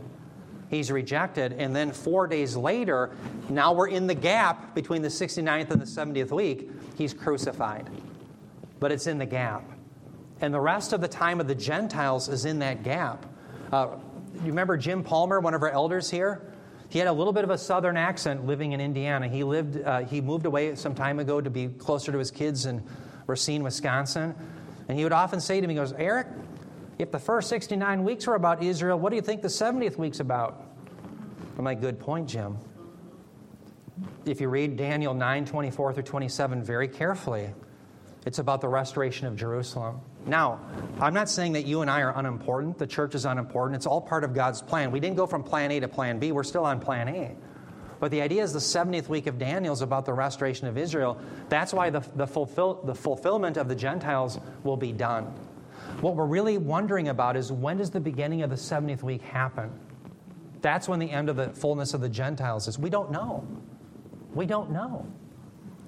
He's rejected, and then four days later, now we're in the gap between the 69th and the 70th week, he's crucified. But it's in the gap. And the rest of the time of the Gentiles is in that gap. Uh, you remember Jim Palmer, one of our elders here? He had a little bit of a southern accent living in Indiana. He lived, uh, he moved away some time ago to be closer to his kids in Racine, Wisconsin. And he would often say to me, he goes, Eric, if the first 69 weeks were about Israel, what do you think the 70th week's about? I'm like, good point, Jim. If you read Daniel 9, 24 through 27 very carefully, it's about the restoration of Jerusalem. Now, I'm not saying that you and I are unimportant. The church is unimportant. It's all part of God's plan. We didn't go from plan A to plan B. We're still on plan A. But the idea is the 70th week of Daniel is about the restoration of Israel. That's why the, the, fulfill, the fulfillment of the Gentiles will be done. What we're really wondering about is when does the beginning of the 70th week happen? That's when the end of the fullness of the Gentiles is. We don't know. We don't know.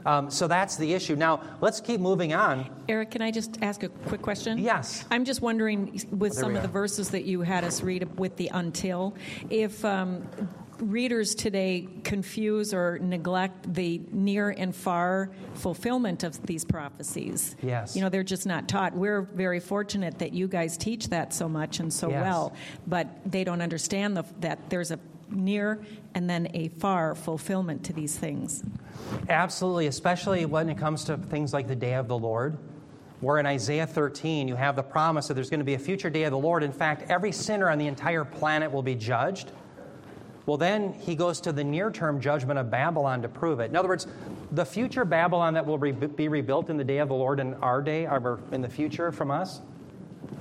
Um, so that's the issue. Now, let's keep moving on. Eric, can I just ask a quick question? Yes. I'm just wondering, with there some of the verses that you had us read with the until, if um, readers today confuse or neglect the near and far fulfillment of these prophecies. Yes. You know, they're just not taught. We're very fortunate that you guys teach that so much and so Yes. well, but they don't understand the, that there's a near and then a far fulfillment to these things. Absolutely, especially when it comes to things like the day of the Lord, where in Isaiah 13 you have the promise that there's going to be a future day of the Lord. In fact, every sinner on the entire planet will be judged. Well, then he goes to the near term judgment of Babylon to prove it. In other words, the future Babylon that will re- be rebuilt in the day of the Lord in our day, or in the future from us,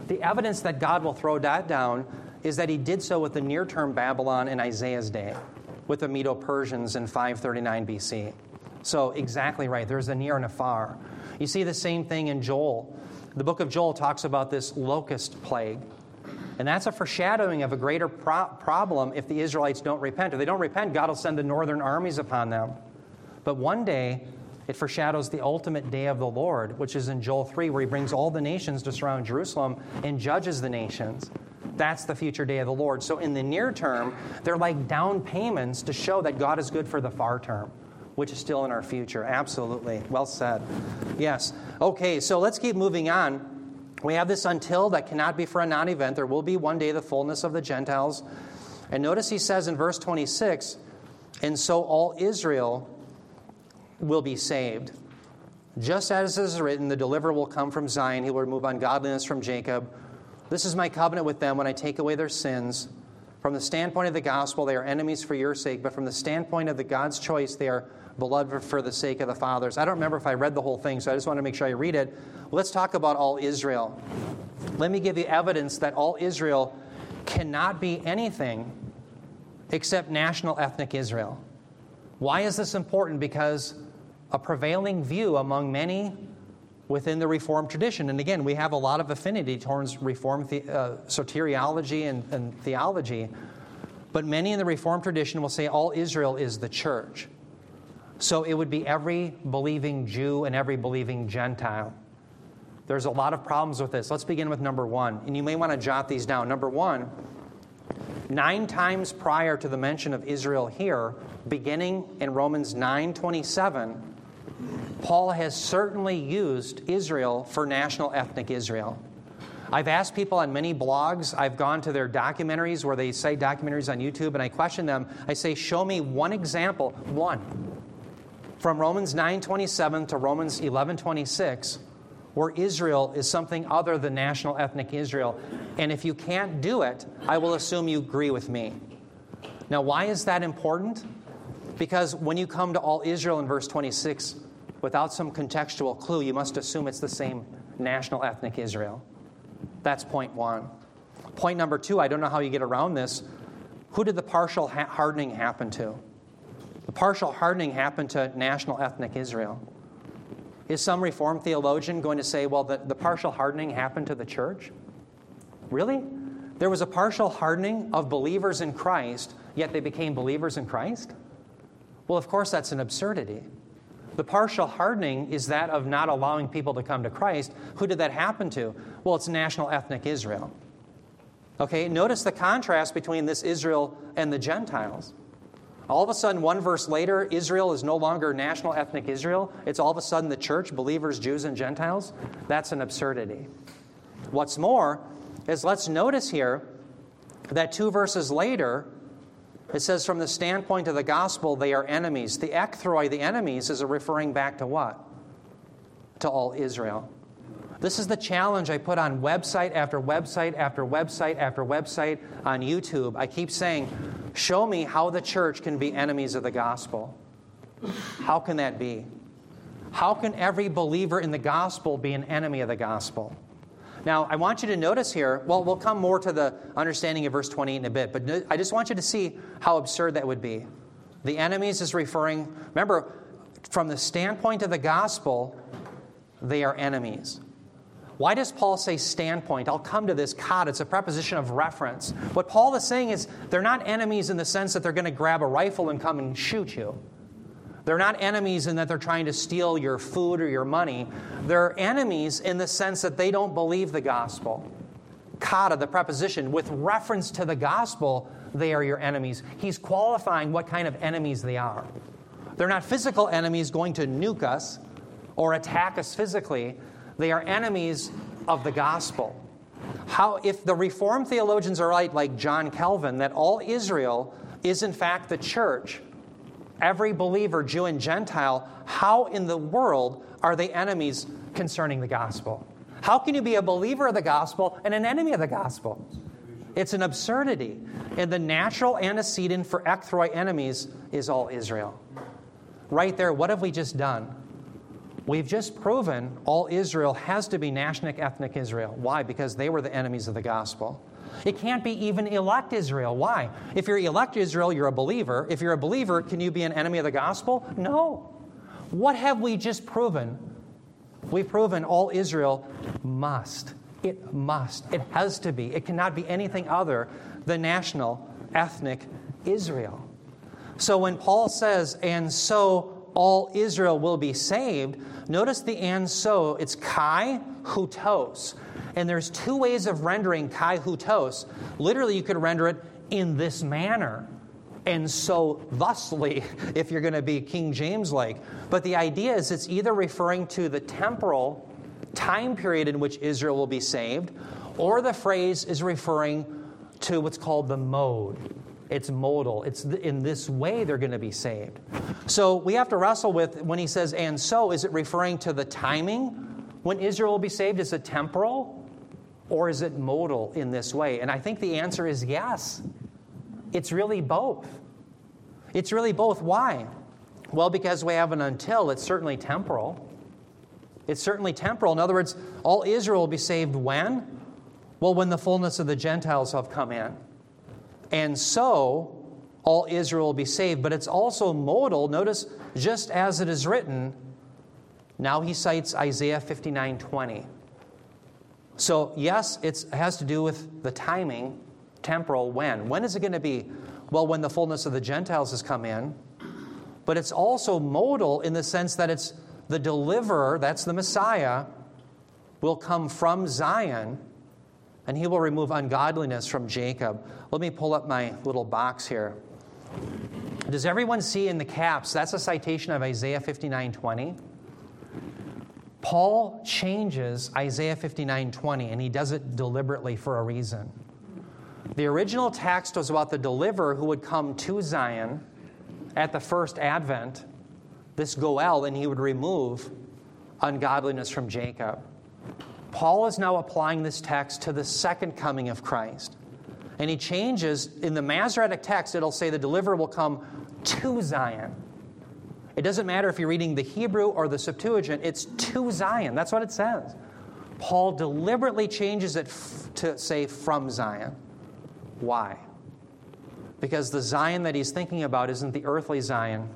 the evidence that God will throw that down is that he did so with the near term Babylon in Isaiah's day, with the Medo Persians in 539 BC. So, exactly right. There's a near and a far. You see the same thing in Joel. The book of Joel talks about this locust plague. And that's a foreshadowing of a greater pro- problem if the Israelites don't repent. If they don't repent, God will send the northern armies upon them. But one day, it foreshadows the ultimate day of the Lord, which is in Joel 3, where he brings all the nations to surround Jerusalem and judges the nations. That's the future day of the Lord. So in the near term, they're like down payments to show that God is good for the far term, which is still in our future. Absolutely. Well said. Yes. Okay, so let's keep moving on. We have this until that cannot be for a non event. There will be one day the fullness of the Gentiles. And notice he says in verse 26 and so all Israel will be saved. Just as it is written, the deliverer will come from Zion, he will remove ungodliness from Jacob. This is my covenant with them when I take away their sins. From the standpoint of the gospel, they are enemies for your sake, but from the standpoint of the God's choice, they are beloved for the sake of the fathers. I don't remember if I read the whole thing, so I just want to make sure I read it. Let's talk about all Israel. Let me give you evidence that all Israel cannot be anything except national ethnic Israel. Why is this important? Because a prevailing view among many within the Reformed tradition, and again, we have a lot of affinity towards Reformed the, uh, soteriology and, and theology, but many in the Reformed tradition will say all Israel is the church. So it would be every believing Jew and every believing Gentile. There's a lot of problems with this. Let's begin with number one. And you may want to jot these down. Number one, nine times prior to the mention of Israel here, beginning in Romans 9:27, Paul has certainly used Israel for national ethnic Israel. I've asked people on many blogs, I've gone to their documentaries where they say documentaries on YouTube, and I question them. I say, Show me one example, one, from Romans 9:27 to Romans 11:26 where Israel is something other than national ethnic Israel. And if you can't do it, I will assume you agree with me. Now, why is that important? Because when you come to all Israel in verse 26, without some contextual clue, you must assume it's the same national ethnic Israel. That's point one. Point number two, I don't know how you get around this. Who did the partial hardening happen to? The partial hardening happened to national ethnic Israel. Is some Reformed theologian going to say, well, the, the partial hardening happened to the church? Really? There was a partial hardening of believers in Christ, yet they became believers in Christ? Well, of course, that's an absurdity. The partial hardening is that of not allowing people to come to Christ. Who did that happen to? Well, it's national ethnic Israel. Okay, notice the contrast between this Israel and the Gentiles. All of a sudden, one verse later, Israel is no longer national ethnic Israel. It's all of a sudden the church, believers, Jews, and Gentiles. That's an absurdity. What's more is let's notice here that two verses later, it says, from the standpoint of the gospel, they are enemies. The ekthroi, the enemies, is a referring back to what? To all Israel. This is the challenge I put on website after website after website after website on YouTube. I keep saying, show me how the church can be enemies of the gospel. How can that be? How can every believer in the gospel be an enemy of the gospel? Now, I want you to notice here, well, we'll come more to the understanding of verse 28 in a bit, but I just want you to see how absurd that would be. The enemies is referring, remember, from the standpoint of the gospel, they are enemies. Why does Paul say standpoint? I'll come to this. Kata, it's a preposition of reference. What Paul is saying is they're not enemies in the sense that they're going to grab a rifle and come and shoot you. They're not enemies in that they're trying to steal your food or your money. They're enemies in the sense that they don't believe the gospel. Kata, the preposition, with reference to the gospel, they are your enemies. He's qualifying what kind of enemies they are. They're not physical enemies going to nuke us or attack us physically. They are enemies of the gospel. How, if the Reformed theologians are right, like John Calvin, that all Israel is in fact the church, every believer, Jew and Gentile, how in the world are they enemies concerning the gospel? How can you be a believer of the gospel and an enemy of the gospel? It's an absurdity. And the natural antecedent for ekthroi enemies is all Israel. Right there, what have we just done? We've just proven all Israel has to be national ethnic Israel. Why? Because they were the enemies of the gospel. It can't be even elect Israel. Why? If you're elect Israel, you're a believer. If you're a believer, can you be an enemy of the gospel? No. What have we just proven? We've proven all Israel must. It must. It has to be. It cannot be anything other than national ethnic Israel. So when Paul says, and so all Israel will be saved, notice the and so, it's kai hutos. And there's two ways of rendering kai hutos. Literally, you could render it in this manner. And so, thusly, [LAUGHS] if you're going to be King James like. But the idea is it's either referring to the temporal time period in which Israel will be saved, or the phrase is referring to what's called the mode. It's modal. It's in this way they're going to be saved. So we have to wrestle with when he says, and so, is it referring to the timing when Israel will be saved? Is it temporal or is it modal in this way? And I think the answer is yes. It's really both. It's really both. Why? Well, because we have an until, it's certainly temporal. It's certainly temporal. In other words, all Israel will be saved when? Well, when the fullness of the Gentiles have come in. And so all Israel will be saved. But it's also modal. Notice, just as it is written, now he cites Isaiah 59 20. So, yes, it has to do with the timing, temporal, when. When is it going to be? Well, when the fullness of the Gentiles has come in. But it's also modal in the sense that it's the deliverer, that's the Messiah, will come from Zion and he will remove ungodliness from Jacob. Let me pull up my little box here. Does everyone see in the caps? That's a citation of Isaiah 59 20. Paul changes Isaiah 59 20, and he does it deliberately for a reason. The original text was about the deliverer who would come to Zion at the first advent, this Goel, and he would remove ungodliness from Jacob. Paul is now applying this text to the second coming of Christ. And he changes, in the Masoretic text, it'll say the deliverer will come to Zion. It doesn't matter if you're reading the Hebrew or the Septuagint, it's to Zion. That's what it says. Paul deliberately changes it f- to say from Zion. Why? Because the Zion that he's thinking about isn't the earthly Zion,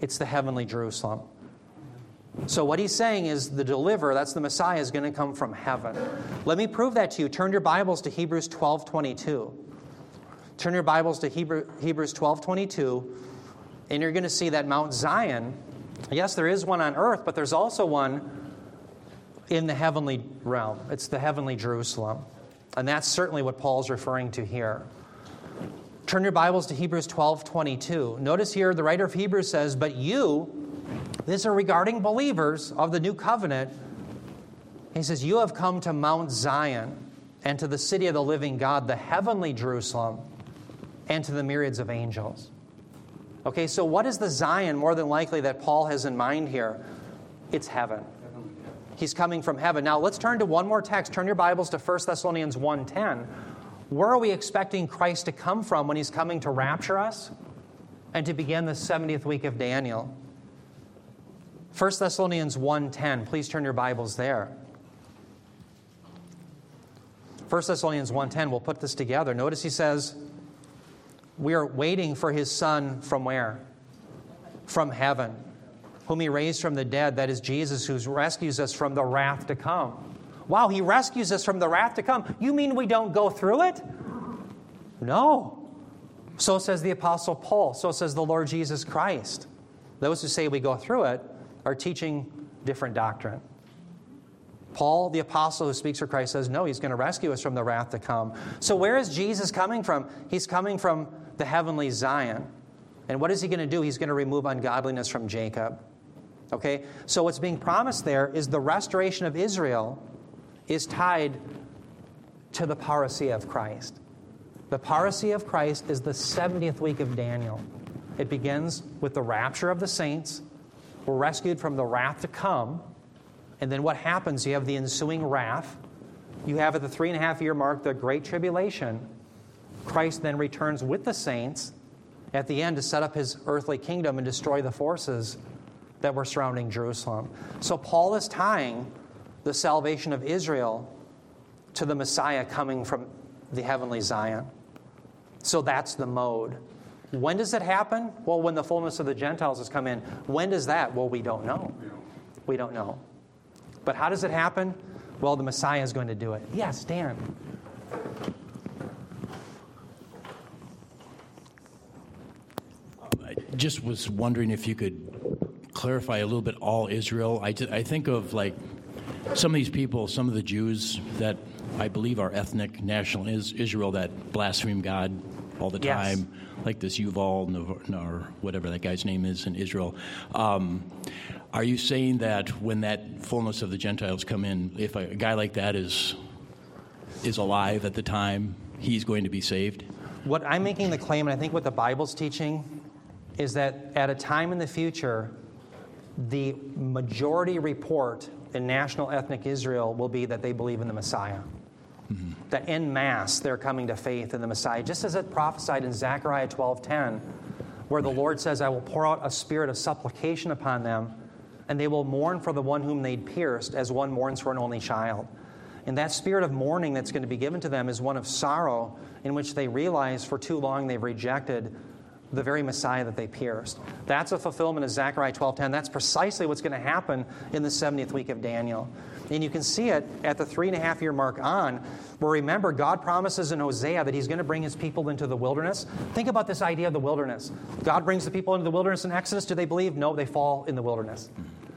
it's the heavenly Jerusalem. So, what he's saying is the deliverer, that's the Messiah, is going to come from heaven. Let me prove that to you. Turn your Bibles to Hebrews 12 22. Turn your Bibles to Hebrew, Hebrews 12 22, and you're going to see that Mount Zion, yes, there is one on earth, but there's also one in the heavenly realm. It's the heavenly Jerusalem. And that's certainly what Paul's referring to here. Turn your Bibles to Hebrews 12 22. Notice here the writer of Hebrews says, But you, this are regarding believers of the new covenant. He says, You have come to Mount Zion and to the city of the living God, the heavenly Jerusalem, and to the myriads of angels. Okay, so what is the Zion more than likely that Paul has in mind here? It's heaven. He's coming from heaven. Now let's turn to one more text. Turn your Bibles to 1 Thessalonians 1:10. Where are we expecting Christ to come from when he's coming to rapture us and to begin the 70th week of Daniel? 1 Thessalonians 1:10. Please turn your Bibles there. 1 Thessalonians 1:10. We'll put this together. Notice he says, "We are waiting for his son from where? From heaven, whom he raised from the dead, that is Jesus who rescues us from the wrath to come." Wow, he rescues us from the wrath to come. You mean we don't go through it? No. So says the apostle Paul, so says the Lord Jesus Christ. Those who say we go through it are teaching different doctrine. Paul, the apostle who speaks for Christ, says, No, he's going to rescue us from the wrath to come. So, where is Jesus coming from? He's coming from the heavenly Zion. And what is he going to do? He's going to remove ungodliness from Jacob. Okay? So, what's being promised there is the restoration of Israel is tied to the parousia of Christ. The parousia of Christ is the 70th week of Daniel. It begins with the rapture of the saints we're rescued from the wrath to come. And then what happens? You have the ensuing wrath. You have at the three and a half year mark the great tribulation. Christ then returns with the saints at the end to set up his earthly kingdom and destroy the forces that were surrounding Jerusalem. So Paul is tying the salvation of Israel to the Messiah coming from the heavenly Zion. So that's the mode. When does it happen? Well, when the fullness of the Gentiles has come in. When does that? Well, we don't know. We don't know. But how does it happen? Well, the Messiah is going to do it. Yes, Dan. Um, I just was wondering if you could clarify a little bit all Israel. I, I think of like some of these people, some of the Jews that I believe are ethnic national is Israel that blaspheme God all the Yes. time, like this Yuval or whatever that guy's name is in Israel. Um, are you saying that when that fullness of the Gentiles come in, if a guy like that is is alive at the time, he's going to be saved? What I'm making the claim, and I think what the Bible's teaching, is that at a time in the future, the majority report in national ethnic Israel will be that they believe in the Messiah. That en masse they're coming to faith in the Messiah, just as it prophesied in Zechariah 12:10, where the Lord says, "I will pour out a spirit of supplication upon them, and they will mourn for the one whom they'd pierced, as one mourns for an only child." And that spirit of mourning that's going to be given to them is one of sorrow, in which they realize for too long they've rejected the very Messiah that they pierced. That's a fulfillment of Zechariah 12:10. That's precisely what's going to happen in the 70th week of Daniel. And you can see it at the three and a half year mark on, where remember, God promises in Hosea that He's going to bring His people into the wilderness. Think about this idea of the wilderness. God brings the people into the wilderness in Exodus. Do they believe? No, they fall in the wilderness.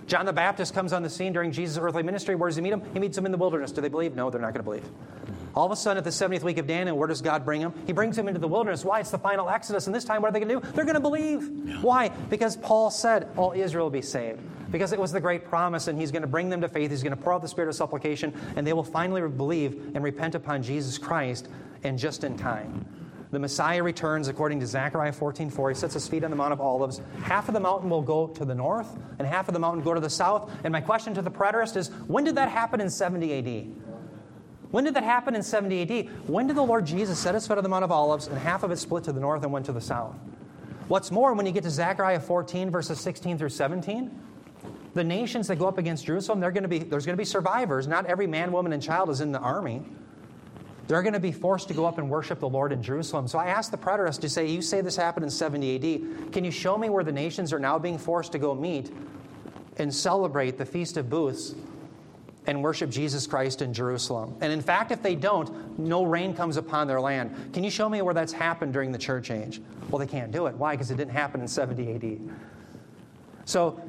John the Baptist comes on the scene during Jesus' earthly ministry. Where does he meet him? He meets them in the wilderness. Do they believe? No, they're not going to believe. All of a sudden, at the 70th week of Daniel, where does God bring him? He brings him into the wilderness. Why? It's the final Exodus. And this time, what are they going to do? They're going to believe. Why? Because Paul said, All Israel will be saved. Because it was the great promise, and he's going to bring them to faith. He's going to pour out the spirit of supplication, and they will finally believe and repent upon Jesus Christ, and just in time. The Messiah returns according to Zechariah 14:4. He sets his feet on the Mount of Olives. Half of the mountain will go to the north, and half of the mountain go to the south. And my question to the preterist is when did that happen in 70 AD? When did that happen in 70 AD? When did the Lord Jesus set his foot on the Mount of Olives and half of it split to the north and went to the south? What's more, when you get to Zechariah 14, verses 16 through 17, the nations that go up against Jerusalem, they're going to be, there's going to be survivors. Not every man, woman, and child is in the army. They're going to be forced to go up and worship the Lord in Jerusalem. So I asked the preterist to say, You say this happened in 70 AD. Can you show me where the nations are now being forced to go meet and celebrate the Feast of Booths and worship Jesus Christ in Jerusalem? And in fact, if they don't, no rain comes upon their land. Can you show me where that's happened during the church age? Well, they can't do it. Why? Because it didn't happen in 70 AD. So,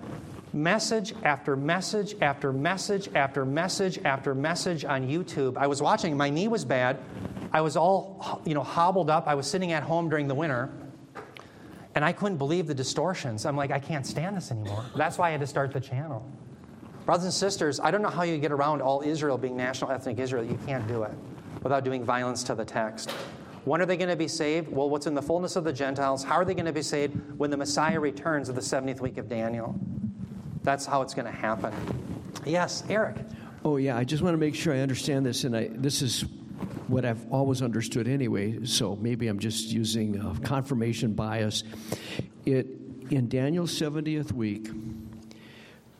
message after message after message after message after message on YouTube. I was watching, my knee was bad. I was all, you know, hobbled up. I was sitting at home during the winter. And I couldn't believe the distortions. I'm like, I can't stand this anymore. That's why I had to start the channel. Brothers and sisters, I don't know how you get around all Israel being national ethnic Israel. You can't do it without doing violence to the text. When are they going to be saved? Well, what's in the fullness of the Gentiles? How are they going to be saved? When the Messiah returns of the 70th week of Daniel. That's how it's going to happen. Yes, Eric. Oh yeah, I just want to make sure I understand this, and I, this is what I've always understood anyway. So maybe I'm just using confirmation bias. It in Daniel's 70th week,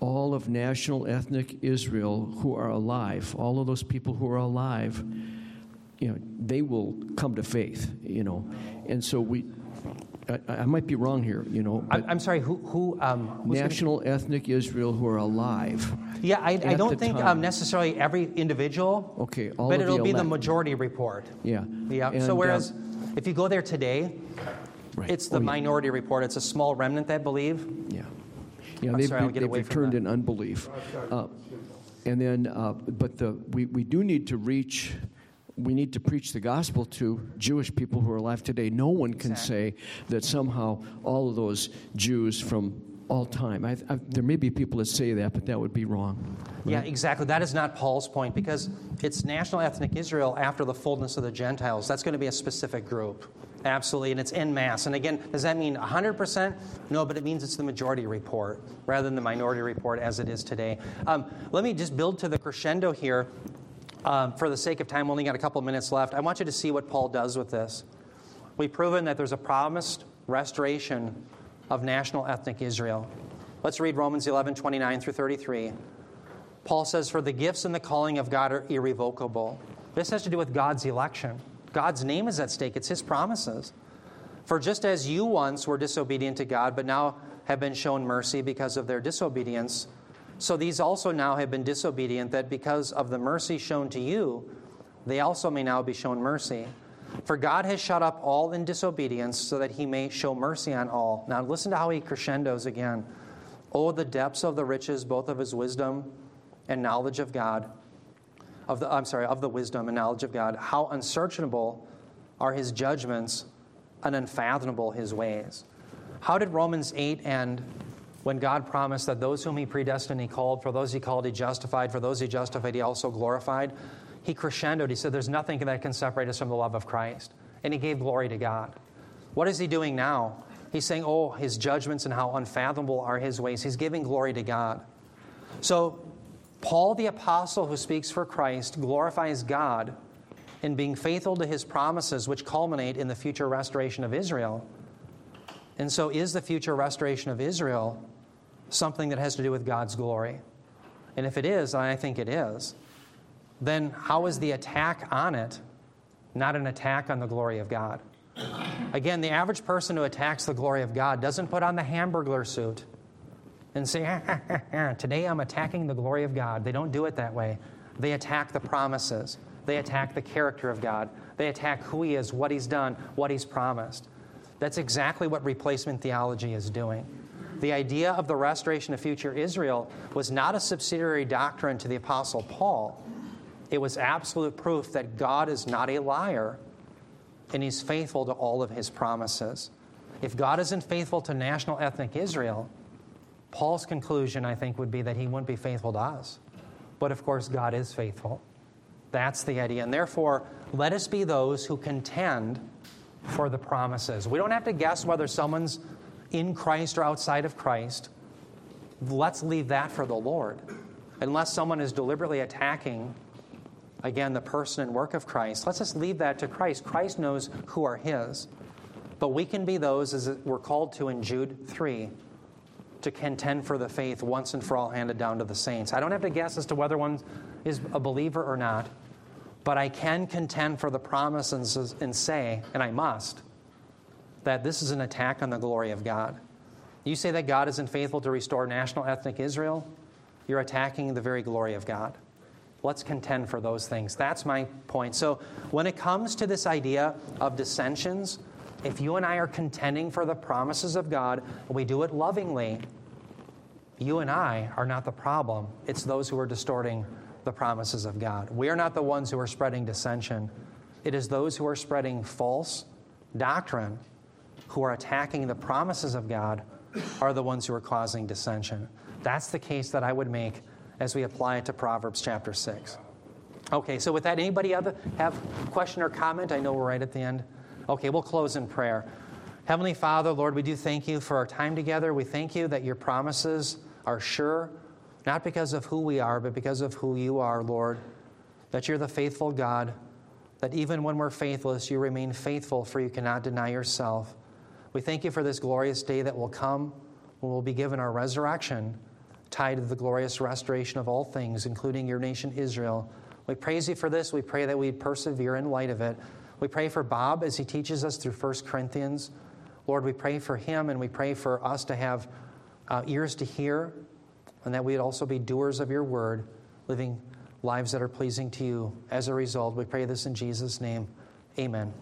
all of national ethnic Israel who are alive, all of those people who are alive, you know, they will come to faith. You know, and so we. I, I might be wrong here, you know. I'm, I'm sorry, who, who um, who's gonna- national ethnic Israel who are alive. Yeah, I, I don't think um, necessarily every individual, Okay, all but of the it'll be the majority report. Yeah. Yeah. And, so uh, whereas if you go there today, Right. it's the Oh, yeah. minority report. It's a small remnant that believe. Yeah. Yeah, I'm they've, sorry, I'll get they've away from returned that. in unbelief. Uh, and then, uh, but the, we, we do need to reach, we need to preach the gospel to Jewish people who are alive today. No one can say that somehow all of those Jews from all time, I, I, there may be people that say that, but that would be wrong. Yeah, exactly. That is not Paul's point because it's national ethnic Israel after the fullness of the Gentiles. That's going to be a specific group. Absolutely. And it's in mass. And again, does that mean 100%? No, but it means it's the majority report rather than the minority report as it is today. Um, let me just build to the crescendo here. Um, for the sake of time, we only got a couple minutes left. I want you to see what Paul does with this. We've proven that there's a promised restoration of national ethnic Israel. Let's read Romans 11, 29 through 33. Paul says, For the gifts and the calling of God are irrevocable. This has to do with God's election. God's name is at stake, it's His promises. For just as you once were disobedient to God, but now have been shown mercy because of their disobedience, so these also now have been disobedient, that because of the mercy shown to you, they also may now be shown mercy. For God has shut up all in disobedience, so that he may show mercy on all. Now listen to how he crescendos again. Oh, the depths of the riches, both of his wisdom and knowledge of God, of the, I'm sorry, of the wisdom and knowledge of God, how unsearchable are his judgments and unfathomable his ways. How did Romans 8 end when God promised that those whom he predestined, he called, for those he called, he justified, for those he justified, he also glorified? He crescendoed. He said, There's nothing that can separate us from the love of Christ. And he gave glory to God. What is he doing now? He's saying, Oh, his judgments and how unfathomable are his ways. He's giving glory to God. So, Paul the apostle who speaks for Christ glorifies God in being faithful to his promises, which culminate in the future restoration of Israel. And so, is the future restoration of Israel something that has to do with God's glory? And if it is, I think it is, then how is the attack on it not an attack on the glory of God? Again, the average person who attacks the glory of God doesn't put on the hamburger suit and say, ah, ah, ah, Today I'm attacking the glory of God. They don't do it that way. They attack the promises, they attack the character of God, they attack who He is, what He's done, what He's promised. That's exactly what replacement theology is doing. The idea of the restoration of future Israel was not a subsidiary doctrine to the Apostle Paul. It was absolute proof that God is not a liar and he's faithful to all of his promises. If God isn't faithful to national ethnic Israel, Paul's conclusion, I think, would be that he wouldn't be faithful to us. But of course, God is faithful. That's the idea. And therefore, let us be those who contend for the promises. We don't have to guess whether someone's in Christ or outside of Christ. Let's leave that for the Lord. Unless someone is deliberately attacking again, the person and work of Christ. Let's just leave that to Christ. Christ knows who are His. But we can be those, as we're called to in Jude 3, to contend for the faith once and for all handed down to the saints. I don't have to guess as to whether one is a believer or not, but I can contend for the promises and say, and I must, that this is an attack on the glory of God. You say that God isn't faithful to restore national ethnic Israel, you're attacking the very glory of God. Let's contend for those things. That's my point. So, when it comes to this idea of dissensions, if you and I are contending for the promises of God, we do it lovingly, you and I are not the problem. It's those who are distorting the promises of God. We are not the ones who are spreading dissension. It is those who are spreading false doctrine, who are attacking the promises of God, are the ones who are causing dissension. That's the case that I would make as we apply it to Proverbs chapter 6. Okay, so with that, anybody other have question or comment? I know we're right at the end. Okay, we'll close in prayer. Heavenly Father, Lord, we do thank you for our time together. We thank you that your promises are sure, not because of who we are, but because of who you are, Lord. That you're the faithful God, that even when we're faithless, you remain faithful, for you cannot deny yourself. We thank you for this glorious day that will come when we'll be given our resurrection tied to the glorious restoration of all things, including your nation Israel. We praise you for this. We pray that we persevere in light of it. We pray for Bob as he teaches us through 1 Corinthians. Lord, we pray for him and we pray for us to have uh, ears to hear and that we'd also be doers of your word, living lives that are pleasing to you. As a result, we pray this in Jesus' name. Amen.